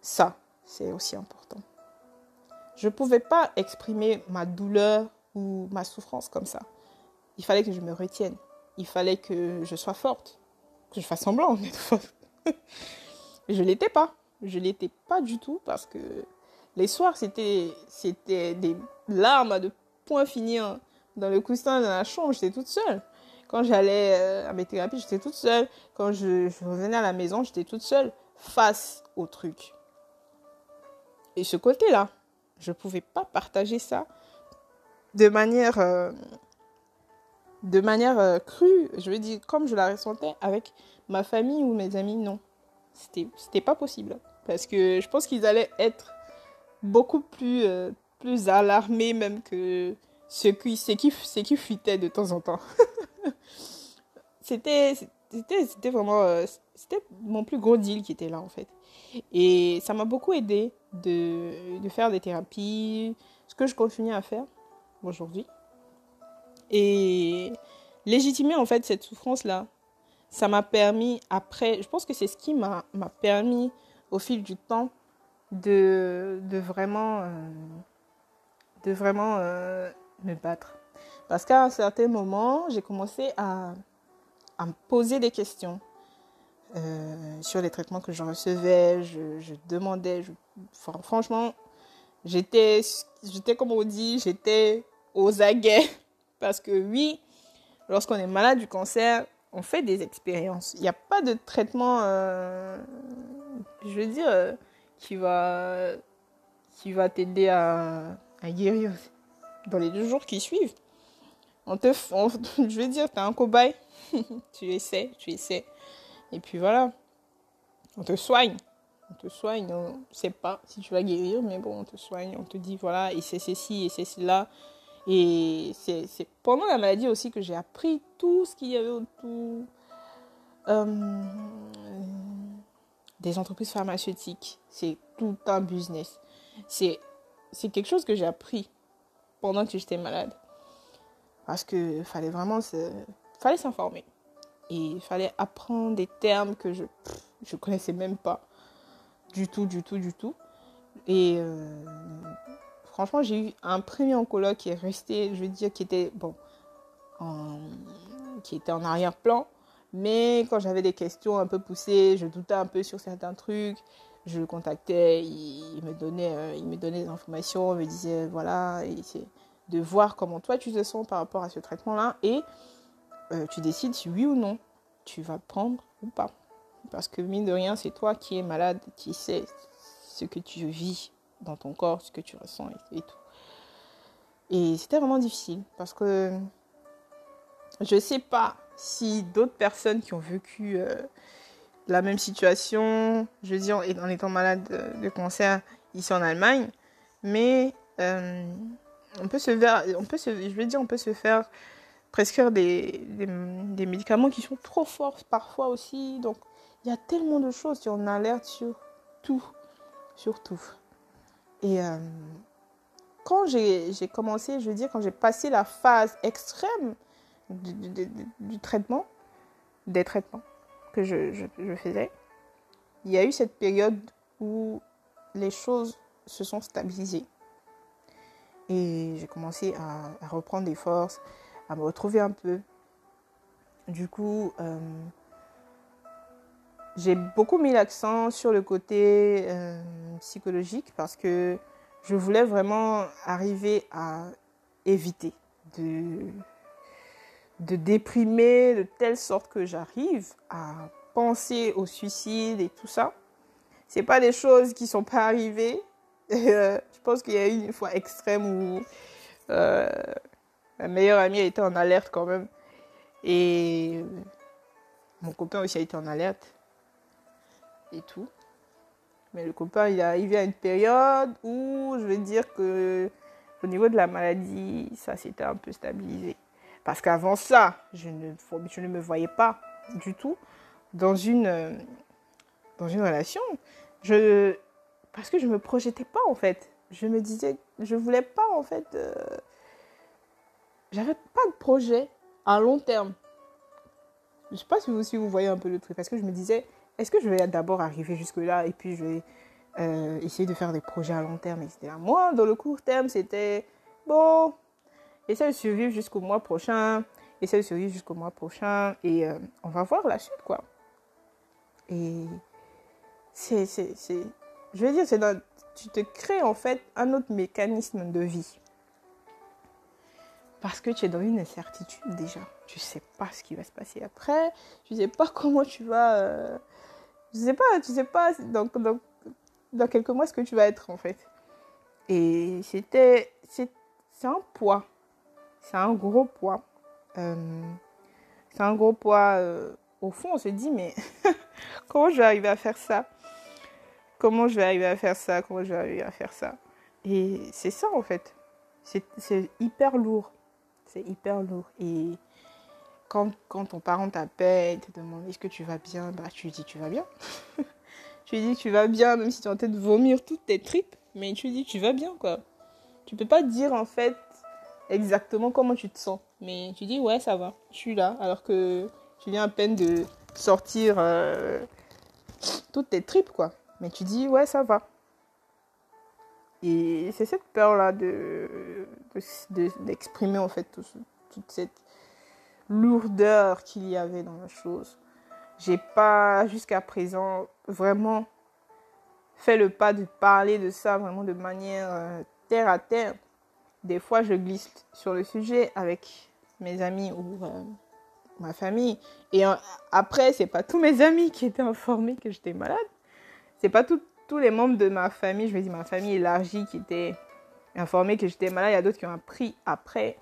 Ça, c'est aussi important. Je ne pouvais pas exprimer ma douleur ou ma souffrance comme ça. Il fallait que je me retienne. Il fallait que je sois forte. Que je fasse semblant d'être forte. (laughs) je l'étais pas. Je l'étais pas du tout parce que les soirs, c'était, des larmes à de point finir dans le coussin dans la chambre. J'étais toute seule. Quand j'allais euh, à mes thérapies, j'étais toute seule. Quand je, je revenais à la maison, j'étais toute seule face au truc. Et ce côté-là, je ne pouvais pas partager ça de manière, euh, euh, crue, je veux dire, comme je la ressentais avec ma famille ou mes amis, non. C'était, c'était pas possible. Parce que je pense qu'ils allaient être beaucoup plus, euh, alarmés même que ce qui, qui, qui fuitait de temps en temps. (laughs) c'était, c'était, c'était vraiment, c'était mon plus gros deal qui était là en fait. Et ça m'a beaucoup aidé de, de, faire des thérapies, ce que je continue à faire aujourd'hui. Et légitimer en fait cette souffrance-là, ça m'a permis après, je pense que c'est ce qui m'a permis au fil du temps de, de vraiment, euh, de vraiment euh, me battre. Parce qu'à un certain moment, j'ai commencé à, à me poser des questions euh, sur les traitements que je recevais. Je, demandais, franchement, j'étais, j'étais comme on dit, j'étais aux aguets. (laughs) Parce que oui, lorsqu'on est malade du cancer, on fait des expériences. Il n'y a pas de traitement, euh, je veux dire, euh, qui va, qui va t'aider à, guérir dans les deux jours qui suivent. On te, (laughs) je veux dire, tu es un cobaye. (laughs) tu essaies, tu essaies. Et puis voilà, on te soigne. On te soigne, on ne sait pas si tu vas guérir, mais bon, on te soigne, on te dit voilà, et c'est ceci, et c'est cela. Et c'est pendant la maladie aussi que j'ai appris tout ce qu'il y avait autour euh, des entreprises pharmaceutiques. C'est tout un business. C'est quelque chose que j'ai appris pendant que j'étais malade. Parce qu'il fallait vraiment s'informer. Et il fallait apprendre des termes que je ne connaissais même pas. Du tout, du tout, du tout. Et euh, franchement, j'ai eu un premier oncologue qui est resté, je veux dire, qui était, bon, en, qui était en arrière-plan. Mais quand j'avais des questions un peu poussées, je doutais un peu sur certains trucs. Je le contactais, il, me donnait, euh, il me donnait des informations, il me disait, voilà, c'est de voir comment toi tu te sens par rapport à ce traitement-là. Et euh, tu décides si oui ou non tu vas prendre ou pas. Parce que mine de rien, c'est toi qui es malade, qui sais ce que tu vis dans ton corps, ce que tu ressens et, tout. Et c'était vraiment difficile parce que je ne sais pas si d'autres personnes qui ont vécu euh, la même situation, je veux dire en étant malade de cancer ici en Allemagne, mais euh, on peut se faire, on peut se, je veux dire, on peut se faire prescrire des, des, médicaments qui sont trop forts parfois aussi. Donc, il y a tellement de choses en alerte sur tout, sur tout. Et euh, quand j'ai commencé, je veux dire, quand j'ai passé la phase extrême du, traitement, des traitements que je, je, faisais, il y a eu cette période où les choses se sont stabilisées. Et j'ai commencé à reprendre des forces, à me retrouver un peu. Du coup, euh, j'ai beaucoup mis l'accent sur le côté euh, psychologique parce que je voulais vraiment arriver à éviter de, de déprimer de telle sorte que j'arrive à penser au suicide et tout ça. C'est pas des choses qui sont pas arrivées. (laughs) Je pense qu'il y a eu une fois extrême où Euh, ma meilleure amie a été en alerte quand même. Et mon copain aussi a été en alerte. Et tout. Mais le copain, il est arrivé à une période où je veux dire que au niveau de la maladie, ça s'était un peu stabilisé. Parce qu'avant ça, je ne, je ne me voyais pas du tout dans une, dans une relation. Je, parce que je ne me projetais pas en fait. Je me disais, je voulais pas en fait. Euh, j'avais pas de projet à long terme. Je sais pas si vous, si vous voyez un peu le truc. Parce que je me disais, est-ce que je vais d'abord arriver jusque-là et puis je vais euh, essayer de faire des projets à long terme, etc. Moi, dans le court terme, c'était bon, essaye de survivre jusqu'au mois prochain, essaye de survivre jusqu'au mois prochain et euh, on va voir la suite, quoi. Et c'est, je veux dire, c'est tu te crées en fait un autre mécanisme de vie. Parce que tu es dans une incertitude déjà. Tu sais pas ce qui va se passer après. Tu sais pas comment tu vas. Euh, je sais pas, tu sais pas dans, dans, dans quelques mois ce que tu vas être en fait. Et c'était. C'est un poids. C'est un gros poids. Euh, c'est un gros poids. Euh, au fond, on se dit, mais (laughs) comment je vais arriver à faire ça? Comment je vais arriver à faire ça? Comment je vais arriver à faire ça? Et c'est ça en fait. C'est hyper lourd. C'est hyper lourd. Et quand, quand ton parent t'appelle, te demande est-ce que tu vas bien, bah tu lui dis tu vas bien. (laughs) tu lui dis tu vas bien, même si tu es en train de vomir toutes tes tripes, mais tu lui dis tu vas bien quoi. Tu peux pas dire en fait exactement comment tu te sens, mais tu dis ouais ça va, je suis là, alors que tu viens à peine de sortir euh, toutes tes tripes quoi. Mais tu dis ouais ça va. Et c'est cette peur là de d'exprimer de, en fait toute cette lourdeur qu'il y avait dans la chose. J'ai pas jusqu'à présent vraiment fait le pas de parler de ça vraiment de manière euh, terre à terre. Des fois, je glisse sur le sujet avec mes amis ou euh, ma famille. Et euh, après, c'est pas tous mes amis qui étaient informés que j'étais malade. C'est pas tous les membres de ma famille, je vais dire ma famille élargie, qui étaient informés que j'étais malade. Il y a d'autres qui ont appris après,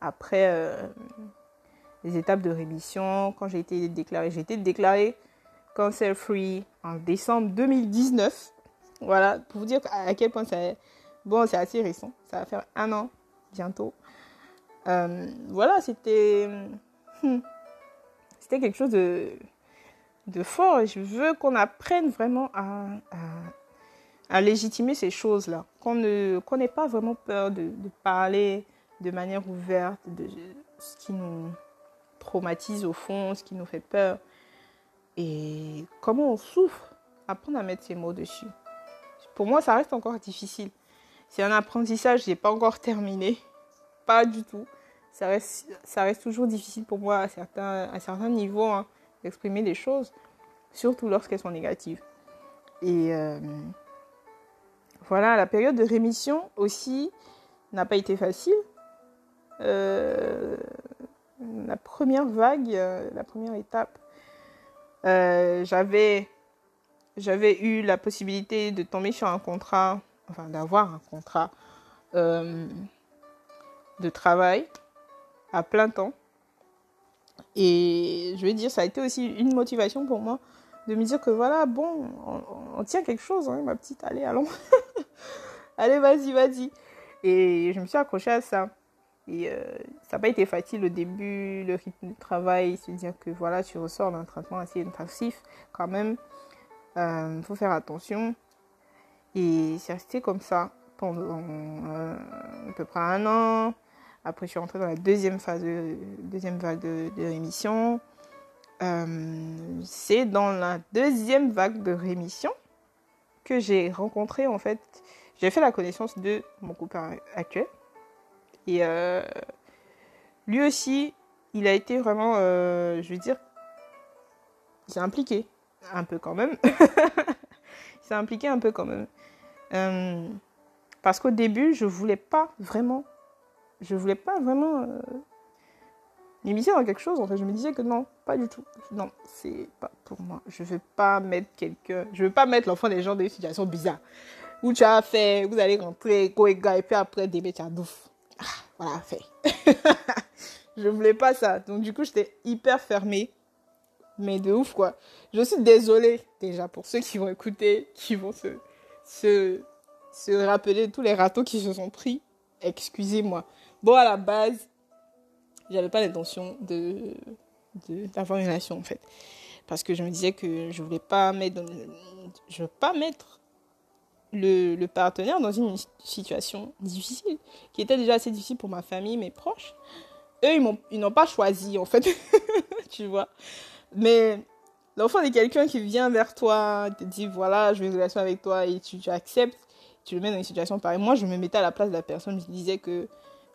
après les étapes de rémission. Quand j'ai été déclarée, j'ai été déclarée cancer free en décembre 2019. Voilà, pour vous dire à quel point c'est bon, c'est assez récent. Ça va faire un an bientôt. Euh, voilà, c'était hmm, c'était quelque chose de de fort. Je veux qu'on apprenne vraiment à, légitimer ces choses-là. Qu'on n'ait pas vraiment peur de, parler de manière ouverte de ce qui nous traumatise au fond, ce qui nous fait peur. Et comment on souffre, apprendre à mettre ces mots dessus. Pour moi, ça reste encore difficile. C'est un apprentissage, j'ai pas encore terminé. Pas du tout. Ça reste, toujours difficile pour moi à certains, à certains niveaux hein, d'exprimer des choses, surtout lorsqu'elles sont négatives. Et euh, voilà, la période de rémission aussi n'a pas été facile. Euh, la première vague, euh, la première étape, j'avais, j'avais eu la possibilité de tomber sur un contrat, enfin d'avoir un contrat de travail à plein temps. Et je vais dire, ça a été aussi une motivation pour moi de me dire que voilà, bon, on, tient quelque chose, hein, ma petite, allez, allons. (laughs) allez, vas-y, vas-y. Et je me suis accrochée à ça. Et euh, ça n'a pas été facile au début, le rythme de travail, se dire que voilà, tu ressors d'un traitement assez intensif quand même. Il euh, faut faire attention. Et c'est resté comme ça pendant euh, à peu près un an. Après, je suis rentrée dans la deuxième phase, de, deuxième vague de, rémission. c'est dans la deuxième vague de rémission que j'ai rencontré en fait, j'ai fait la connaissance de mon copain actuel et euh, lui aussi, il a été vraiment, euh, je veux dire, il s'est impliqué un peu quand même. (laughs) il s'est impliqué un peu quand même. Euh, parce qu'au début, je voulais pas vraiment, je voulais pas vraiment m'immiscer dans quelque chose. En fait, je me disais que non, pas du tout. Non, c'est pas pour moi. Je veux pas mettre quelqu'un, je veux pas mettre l'enfant des gens dans des situations bizarres où tu as fait, vous allez rentrer, go et puis après, des métiers à ah, voilà, fait. (laughs) je voulais pas ça. Donc, du coup, j'étais hyper fermée. Mais de ouf, quoi. Je suis désolée, déjà, pour ceux qui vont écouter, qui vont se, se, se rappeler tous les râteaux qui se sont pris. Excusez-moi. Bon, à la base, j'avais pas l'intention de d'avoir une relation, en fait. Parce que je me disais que je voulais pas mettre, je pas mettre le, le, partenaire dans une situation difficile, qui était déjà assez difficile pour ma famille, mes proches. Eux, ils n'ont pas choisi, en fait. (laughs) tu vois. Mais l'enfant de quelqu'un qui vient vers toi, te dit voilà, je veux une relation avec toi et tu, tu, acceptes, tu le mets dans une situation pareille. Moi, je me mettais à la place de la personne, je disais que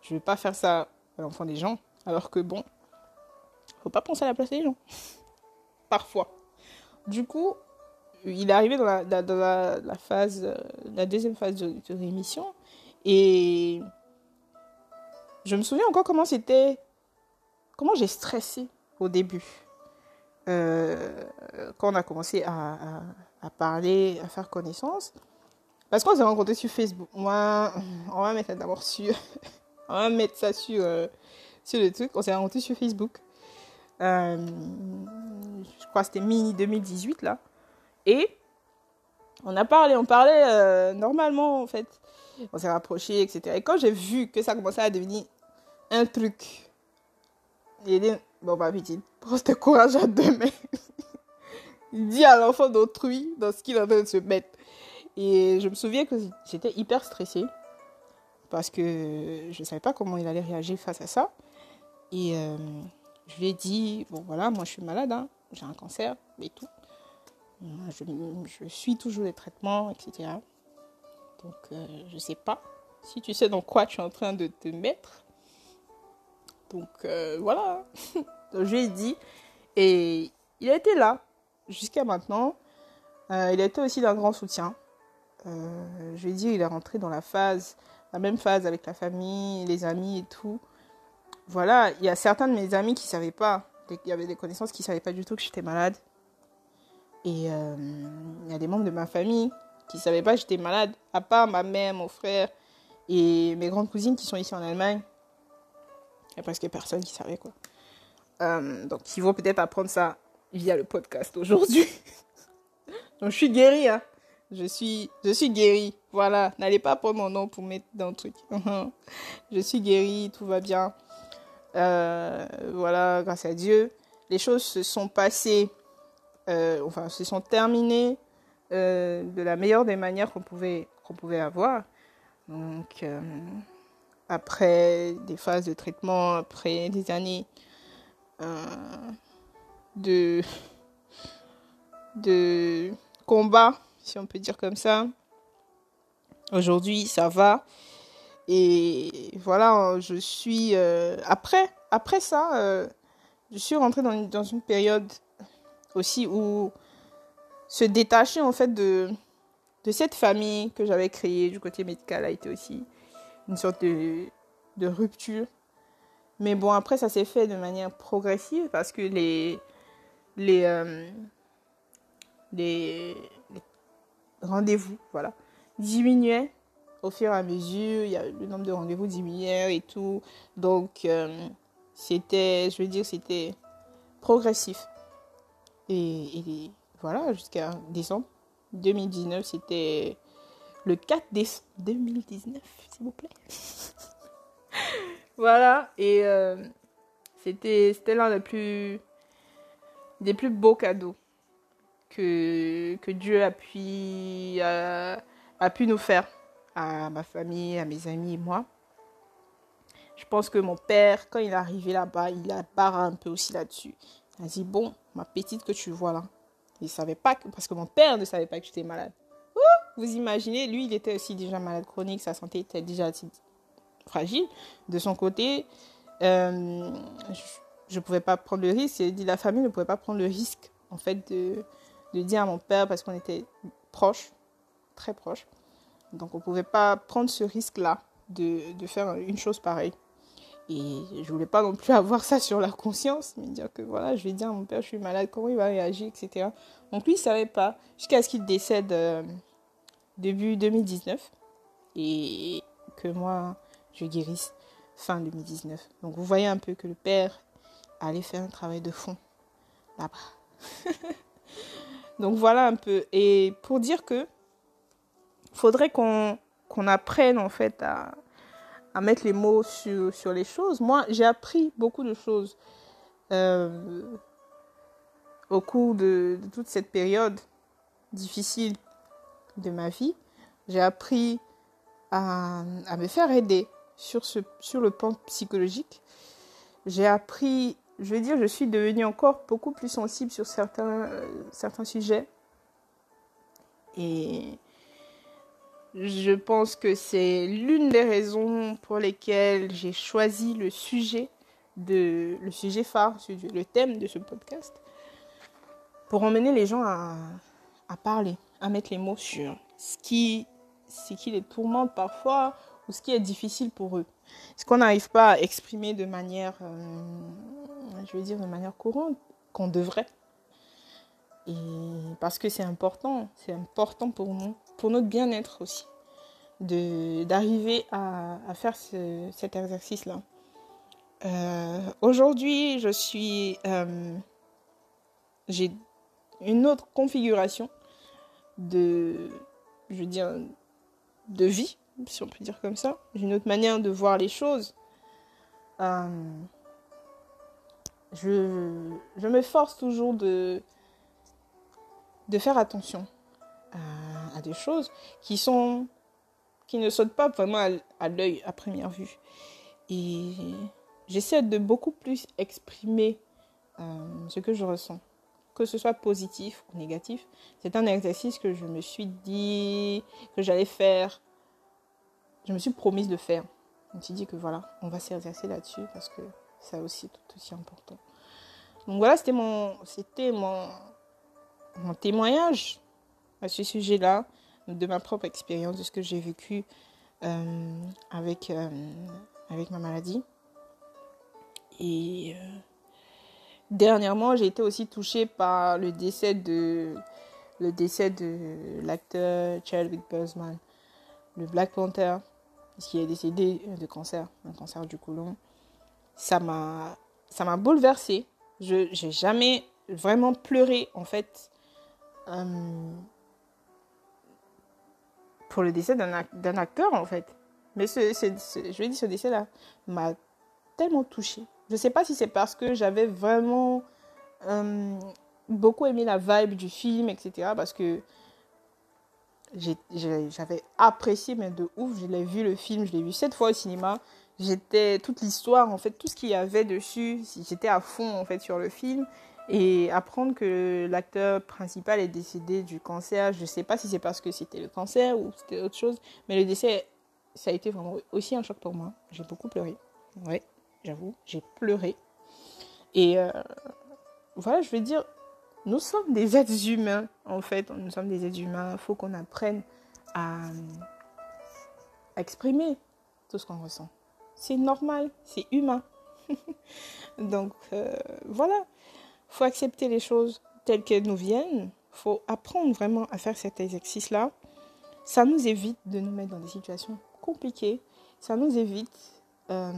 je ne vais pas faire ça à l'enfant des gens. Alors que bon, faut pas penser à la place des gens. (laughs) Parfois. Du coup, il est arrivé dans la, phase, euh, la deuxième phase de, rémission. Et je me souviens encore comment c'était, comment j'ai stressé au début. Euh, quand on a commencé à, parler, à faire connaissance. Parce qu'on s'est rencontrés sur Facebook. Moi, on va mettre d'abord sur. On va mettre ça sur, euh, sur le truc. On s'est rencontrés sur Facebook. Euh, je crois que c'était mi-2018 là. Et on a parlé, on parlait euh, normalement en fait. On s'est rapproché, etc. Et quand j'ai vu que ça commençait à devenir un truc, j'ai dit, bon bah petit, prends courage à deux mains. (laughs) Dis à l'enfant d'autrui dans ce qu'il est en train de se mettre. Et je me souviens que j'étais hyper stressée parce que je ne savais pas comment il allait réagir face à ça. Et euh, je lui ai dit, bon voilà, moi je suis malade, hein, j'ai un cancer et tout. Je, suis toujours les traitements, etc. Donc, euh, je ne sais pas si tu sais dans quoi tu es en train de te mettre. Donc, euh, voilà. (laughs) Je lui ai dit. Et il a été là jusqu'à maintenant. Il a été aussi d'un grand soutien. Je lui ai dit, il est rentré dans la phase, la même phase avec la famille, les amis et tout. Voilà, il y a certains de mes amis qui savaient pas. Il y avait des connaissances qui savaient pas du tout que j'étais malade. Et euh, il y a des membres de ma famille qui savaient pas que j'étais malade, à part ma mère, mon frère et mes grandes cousines qui sont ici en Allemagne. Il n'y a presque personne qui savait quoi. Euh, donc ils vont peut-être apprendre ça via le podcast aujourd'hui. (laughs) donc je suis guérie, hein. Je suis, je suis guérie. Voilà, n'allez pas prendre mon nom pour mettre dans le truc. (laughs) je suis guérie, tout va bien. Euh, voilà, grâce à Dieu. Les choses se sont passées euh, enfin, se sont terminés euh, de la meilleure des manières qu'on pouvait, avoir. Donc, après des phases de traitement, après des années de, de combat, si on peut dire comme ça, aujourd'hui, ça va. Et voilà, je suis... Euh, après, après ça, je suis rentrée dans, dans une période aussi où se détacher en fait de, de cette famille que j'avais créée du côté médical a été aussi une sorte de, de rupture. Mais bon, après, ça s'est fait de manière progressive parce que les, les, euh, les, les rendez-vous voilà, diminuaient au fur et à mesure. Il y le nombre de rendez-vous diminuait et tout. Donc, euh, c'était, je veux dire, c'était progressif. Et, voilà, jusqu'à décembre 2019, c'était le 4 décembre 2019, s'il vous plaît. (laughs) voilà, et euh, c'était l'un des plus, des plus beaux cadeaux que, que Dieu a pu, a, a pu nous faire à ma famille, à mes amis et moi. Je pense que mon père, quand il est arrivé là-bas, il a barré un peu aussi là-dessus. Il a dit, bon, ma petite que tu vois là, il savait pas, que, parce que mon père ne savait pas que j'étais malade. Ouh, vous imaginez, lui, il était aussi déjà malade chronique, sa santé était déjà fragile. De son côté, euh, je ne pouvais pas prendre le risque, la famille ne pouvait pas prendre le risque, en fait, de, de dire à mon père, parce qu'on était proches, très proches. Donc, on ne pouvait pas prendre ce risque-là de, de faire une chose pareille. Et je voulais pas non plus (laughs) avoir ça sur la conscience, mais dire que voilà, je vais dire à mon père, je suis malade, comment il va réagir, etc. Donc lui, il savait pas, jusqu'à ce qu'il décède euh, début 2019, et que moi, je guérisse. fin 2019. Donc vous voyez un peu que le père allait faire un travail de fond là-bas. (laughs) Donc voilà un peu. Et pour dire que faudrait qu'on apprenne en fait à, à mettre les mots sur, sur les choses. Moi, j'ai appris beaucoup de choses euh, au cours de, toute cette période difficile de ma vie. J'ai appris à, à, me faire aider sur, ce, sur le plan psychologique. J'ai appris, je vais dire, je suis devenue encore beaucoup plus sensible sur certains, euh, certains sujets. Et je pense que c'est l'une des raisons pour lesquelles j'ai choisi le sujet de le sujet phare, le thème de ce podcast, pour emmener les gens à, parler, à mettre les mots sur ce qui, les tourmente parfois ou ce qui est difficile pour eux. Ce qu'on n'arrive pas à exprimer de manière, euh, je vais dire de manière courante, qu'on devrait. Et parce que c'est important, c'est important pour nous, pour notre bien-être aussi, d'arriver à, à, faire ce, cet exercice-là. Euh, Aujourd'hui, je suis, euh, j'ai une autre configuration de, je veux dire, de vie, si on peut dire comme ça. J'ai une autre manière de voir les choses. Euh, je, je me force toujours de de faire attention à, des choses qui sont qui ne sautent pas vraiment à, l'œil à première vue. Et j'essaie de beaucoup plus exprimer euh, ce que je ressens. Que ce soit positif ou négatif c'est un exercice que je me suis dit que j'allais faire. Je me suis promise de faire. Je me dit que voilà on va s'exercer là-dessus parce que c'est aussi tout aussi important. Donc voilà c'était mon c'était mon mon témoignage à ce sujet-là, de ma propre expérience, de ce que j'ai vécu euh, avec, euh, avec ma maladie. Et euh, dernièrement, j'ai été aussi touchée par le décès de le décès de l'acteur Chadwick Boseman, le Black Panther, qui est décédé de cancer, un cancer du côlon. Ça m'a ça m'a bouleversée. Je j'ai jamais vraiment pleuré en fait euh, pour le décès d'un acteur en fait. Mais ce, ce, ce, je dire ce décès-là m'a tellement touchée. Je ne sais pas si c'est parce que j'avais vraiment euh, beaucoup aimé la vibe du film, etc. Parce que j'avais apprécié, mais de ouf. Je l'ai vu le film, je l'ai vu sept fois au cinéma. J'étais toute l'histoire, en fait, tout ce qu'il y avait dessus. J'étais à fond en fait sur le film. Et apprendre que l'acteur principal est décédé du cancer, je ne sais pas si c'est parce que c'était le cancer ou c'était autre chose, mais le décès, ça a été vraiment aussi un choc pour moi. J'ai beaucoup pleuré. Ouais, j'avoue, j'ai pleuré. Et euh, voilà, je veux dire, nous sommes des êtres humains, en fait. Nous sommes des êtres humains. Il faut qu'on apprenne à, à exprimer tout ce qu'on ressent. C'est normal, c'est humain. (laughs) Donc, euh, voilà faut accepter les choses telles qu'elles nous viennent. faut apprendre vraiment à faire cet exercice-là. Ça nous évite de nous mettre dans des situations compliquées. Ça nous évite euh,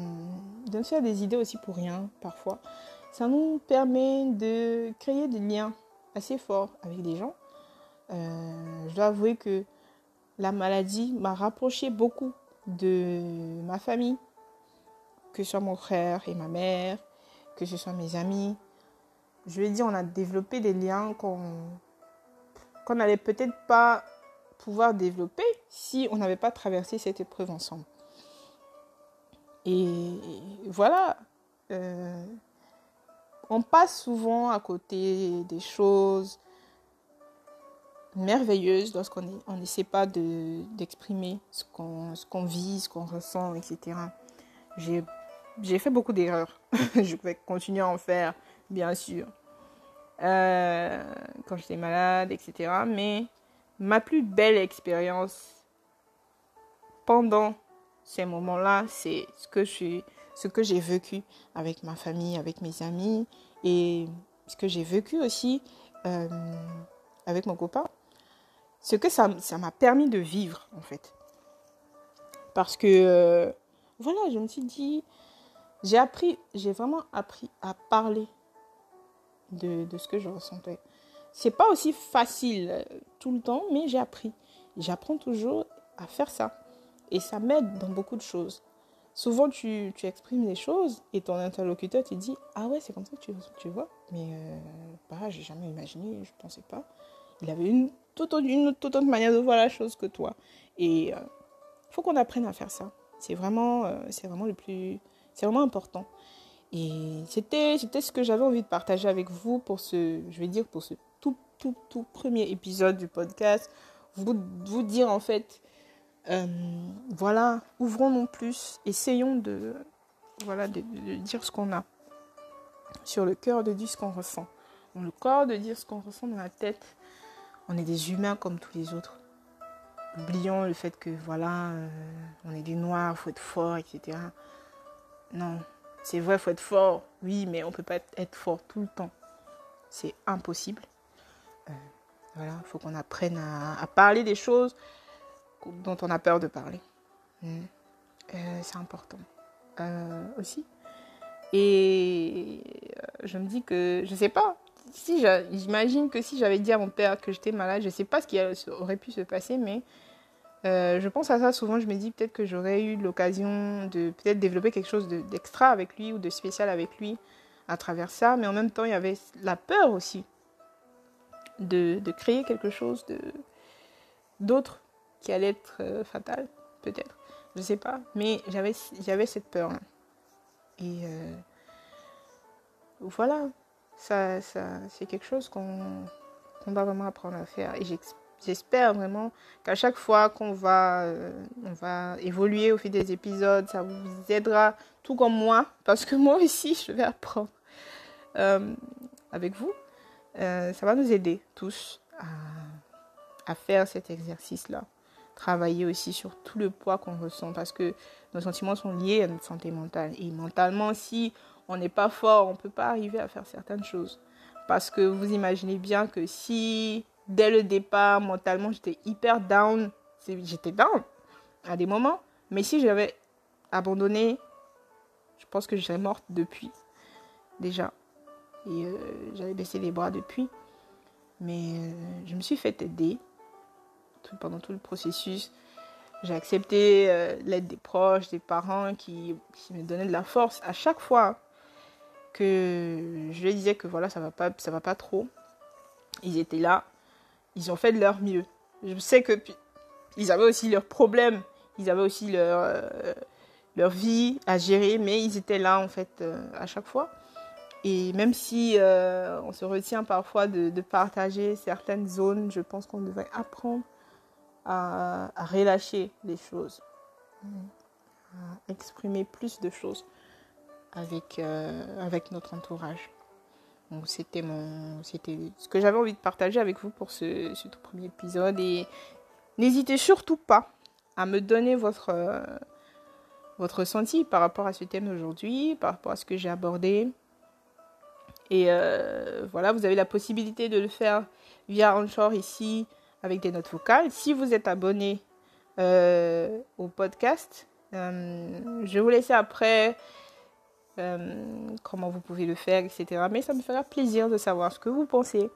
de nous faire des idées aussi pour rien, parfois. Ça nous permet de créer des liens assez forts avec des gens. Euh, je dois avouer que la maladie m'a rapproché beaucoup de ma famille, que ce soit mon frère et ma mère, que ce soit mes amis, je vais dire, on a développé des liens qu'on qu'on n'allait peut-être pas pouvoir développer si on n'avait pas traversé cette épreuve ensemble. Et voilà, euh, on passe souvent à côté des choses merveilleuses lorsqu'on on n'essaie pas d'exprimer de, ce qu'on vit, ce qu'on ressent, etc. J'ai fait beaucoup d'erreurs. (laughs) je vais continuer à en faire bien sûr, euh, quand j'étais malade, etc. Mais ma plus belle expérience pendant ces moments-là, c'est ce que je ce que j'ai vécu avec ma famille, avec mes amis et ce que j'ai vécu aussi euh, avec mon copain. Ce que ça m'a permis de vivre en fait. Parce que euh, voilà, je me suis dit, j'ai appris, j'ai vraiment appris à parler de, ce que je ressentais. C'est pas aussi facile euh, tout le temps, mais j'ai appris. J'apprends toujours à faire ça. Et ça m'aide dans beaucoup de choses. Souvent, tu, tu, exprimes les choses et ton interlocuteur te dit Ah ouais, c'est comme ça que tu, tu vois. Mais euh, bah, j'ai jamais imaginé, je pensais pas. Il avait une toute, une autre manière de voir la chose que toi. Et il euh, faut qu'on apprenne à faire ça. C'est vraiment, euh, vraiment le plus. C'est vraiment important. Et c'était, c'était ce que j'avais envie de partager avec vous pour ce, je vais dire, pour ce tout, tout, tout premier épisode du podcast. Vous, vous dire en fait euh, voilà, ouvrons-nous plus, essayons de, voilà, de, dire ce qu'on a sur le cœur, de dire ce qu'on ressent. Dans le corps, de dire ce qu'on ressent dans la tête. On est des humains comme tous les autres. Oublions le fait que voilà, euh, on est des noirs, faut être fort, etc. Non, c'est vrai, faut être fort, oui, mais on peut pas être fort tout le temps. C'est impossible. Euh, voilà, il faut qu'on apprenne à, parler des choses dont on a peur de parler. Hmm. Euh, c'est important euh, aussi. Et je me dis que, je sais pas, si j'imagine que si j'avais dit à mon père que j'étais malade, je sais pas ce qui aurait pu se passer, mais je pense à ça souvent. Je me dis peut-être que j'aurais eu l'occasion de peut-être développer quelque chose d'extra avec lui ou de spécial avec lui à travers ça. Mais en même temps, il y avait la peur aussi de, créer quelque chose d'autre qui allait être euh, fatale, peut-être. Je sais pas. Mais j'avais, cette peur. Hein. Et euh, voilà. Ça, c'est quelque chose qu'on, doit vraiment apprendre à faire. Vraiment qu'à chaque fois qu'on va, euh, on va évoluer au fil des épisodes, ça vous aidera, tout comme moi, parce que moi aussi, je vais apprendre avec vous. ça va nous aider tous à, à faire cet exercice-là travailler aussi sur tout le poids qu'on ressent parce que nos sentiments sont liés à notre santé mentale. Et mentalement, si on n'est pas fort, on ne peut pas arriver à faire certaines choses. Parce que vous imaginez bien que si dès le départ, mentalement, j'étais hyper down, j'étais down à des moments, mais si j'avais abandonné, je pense que je serais morte depuis, déjà. Et euh, j'avais baissé les bras depuis. Mais euh, je me suis fait aider pendant tout le processus. J'ai accepté euh, l'aide des proches, des parents qui, qui, me donnaient de la force à chaque fois que je disais que voilà, ça va pas, ça va pas trop. Ils étaient là, ils ont fait de leur mieux. Je sais que ils avaient aussi leurs problèmes, ils avaient aussi leur, euh, leur vie à gérer, mais ils étaient là en fait euh, à chaque fois. Et même si on se retient parfois de, partager certaines zones, je pense qu'on devrait apprendre à, relâcher les choses, à exprimer plus de choses avec, euh, avec notre entourage. C'était ce que j'avais envie de partager avec vous pour ce, tout premier épisode et n'hésitez surtout pas à me donner votre euh, votre ressenti par rapport à ce thème d'aujourd'hui, par rapport à ce que j'ai abordé. Et euh, voilà, vous avez la possibilité de le faire via Anchor ici avec des notes vocales. Si vous êtes abonné euh, au podcast, je vous laisser après euh, comment vous pouvez le faire, etc. Mais ça me fera plaisir de savoir ce que vous pensez,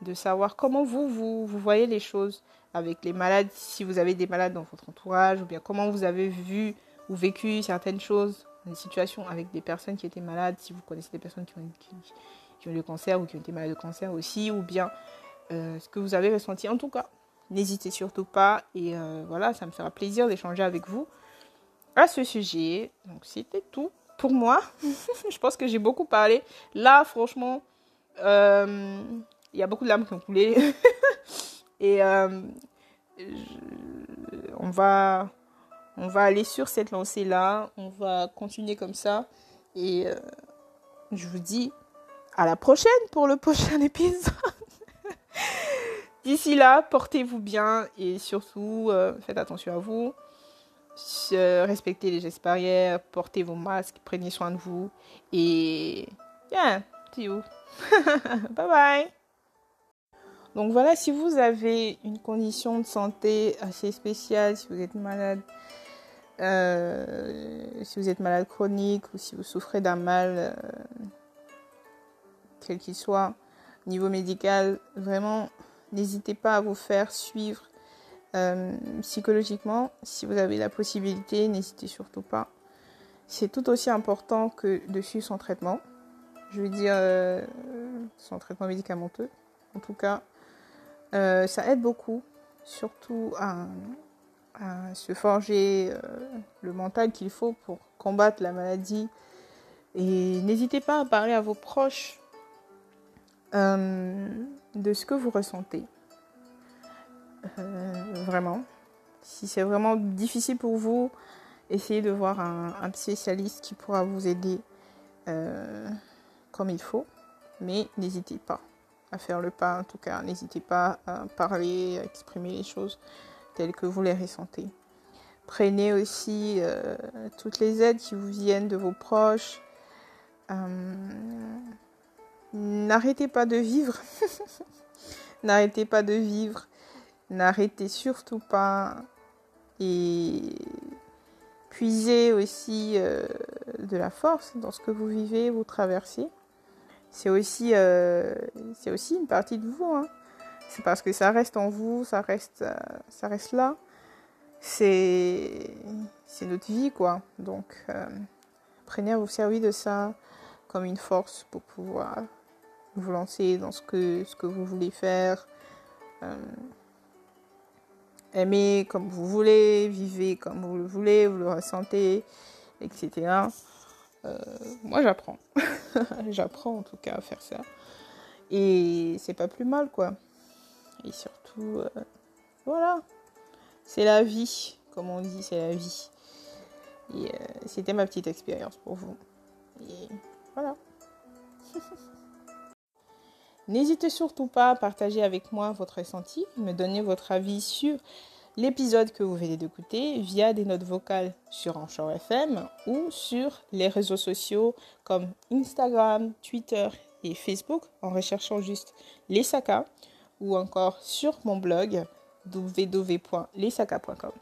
de savoir comment vous, vous, voyez les choses avec les malades, si vous avez des malades dans votre entourage, ou bien comment vous avez vu ou vécu certaines choses, des situations avec des personnes qui étaient malades, si vous connaissez des personnes qui ont, qui, le cancer ou qui ont été malades de cancer aussi, ou bien euh, ce que vous avez ressenti. En tout cas, n'hésitez surtout pas. Et euh, voilà, ça me fera plaisir d'échanger avec vous à ce sujet. Donc, c'était tout pour moi. (laughs) je pense que j'ai beaucoup parlé. Là, franchement, euh, il y a beaucoup de larmes qui ont coulé. (laughs) Et on, va, on va aller sur cette lancée-là. On va continuer comme ça. Et je vous dis à la prochaine pour le prochain (laughs) épisode. D'ici là, portez-vous bien et surtout, euh, faites attention à vous. Respectez les gestes barrières, portez vos masques, prenez soin de vous. Et yeah, see (laughs) bye bye. Donc voilà, si vous avez une condition de santé assez spéciale, si vous êtes malade, Euh, si vous êtes malade chronique ou si vous souffrez d'un mal, euh, quel qu'il soit, au niveau médical, vraiment, n'hésitez pas à vous faire suivre euh, psychologiquement. Si vous avez la possibilité, n'hésitez surtout pas. C'est tout aussi important que de suivre son traitement. Je veux dire, son traitement médicamenteux. En tout cas, ça aide beaucoup, surtout à se forger euh, le mental qu'il faut pour combattre la maladie. Et n'hésitez pas à parler à vos proches euh, de ce que vous ressentez. Euh, vraiment. Si c'est vraiment difficile pour vous, essayez de voir un, spécialiste qui pourra vous aider comme il faut. Mais n'hésitez pas à faire le pas, en tout cas. N'hésitez pas à parler, à exprimer les choses telles que vous les ressentez. Prenez aussi euh, toutes les aides qui vous viennent de vos proches. Euh, n'arrêtez pas de vivre. (laughs) N'arrêtez pas de vivre. N'arrêtez surtout pas. Et puisez aussi euh, de la force dans ce que vous vivez, vous traversez. C'est aussi, c'est aussi une partie de vous. Hein. C'est parce que ça reste en vous, ça reste, euh, ça reste là. C'est, notre vie, quoi. Donc, euh, prenez à vous servir de ça comme une force pour pouvoir vous lancer dans ce que, ce que vous voulez faire. Euh, aimez comme vous voulez, vivez comme vous le voulez, vous le ressentez, etc. moi, j'apprends. (laughs) j'apprends en tout cas à faire ça. Et c'est pas plus mal, quoi. Et surtout, euh, voilà, c'est la vie, comme on dit, c'est la vie. Et euh, c'était ma petite expérience pour vous. Et voilà. (laughs) N'hésitez surtout pas à partager avec moi votre ressenti, me donner votre avis sur l'épisode que vous venez d'écouter via des notes vocales sur Anchor FM ou sur les réseaux sociaux comme Instagram, Twitter et Facebook en recherchant juste les sakas ou encore sur mon blog www.lesaka.com.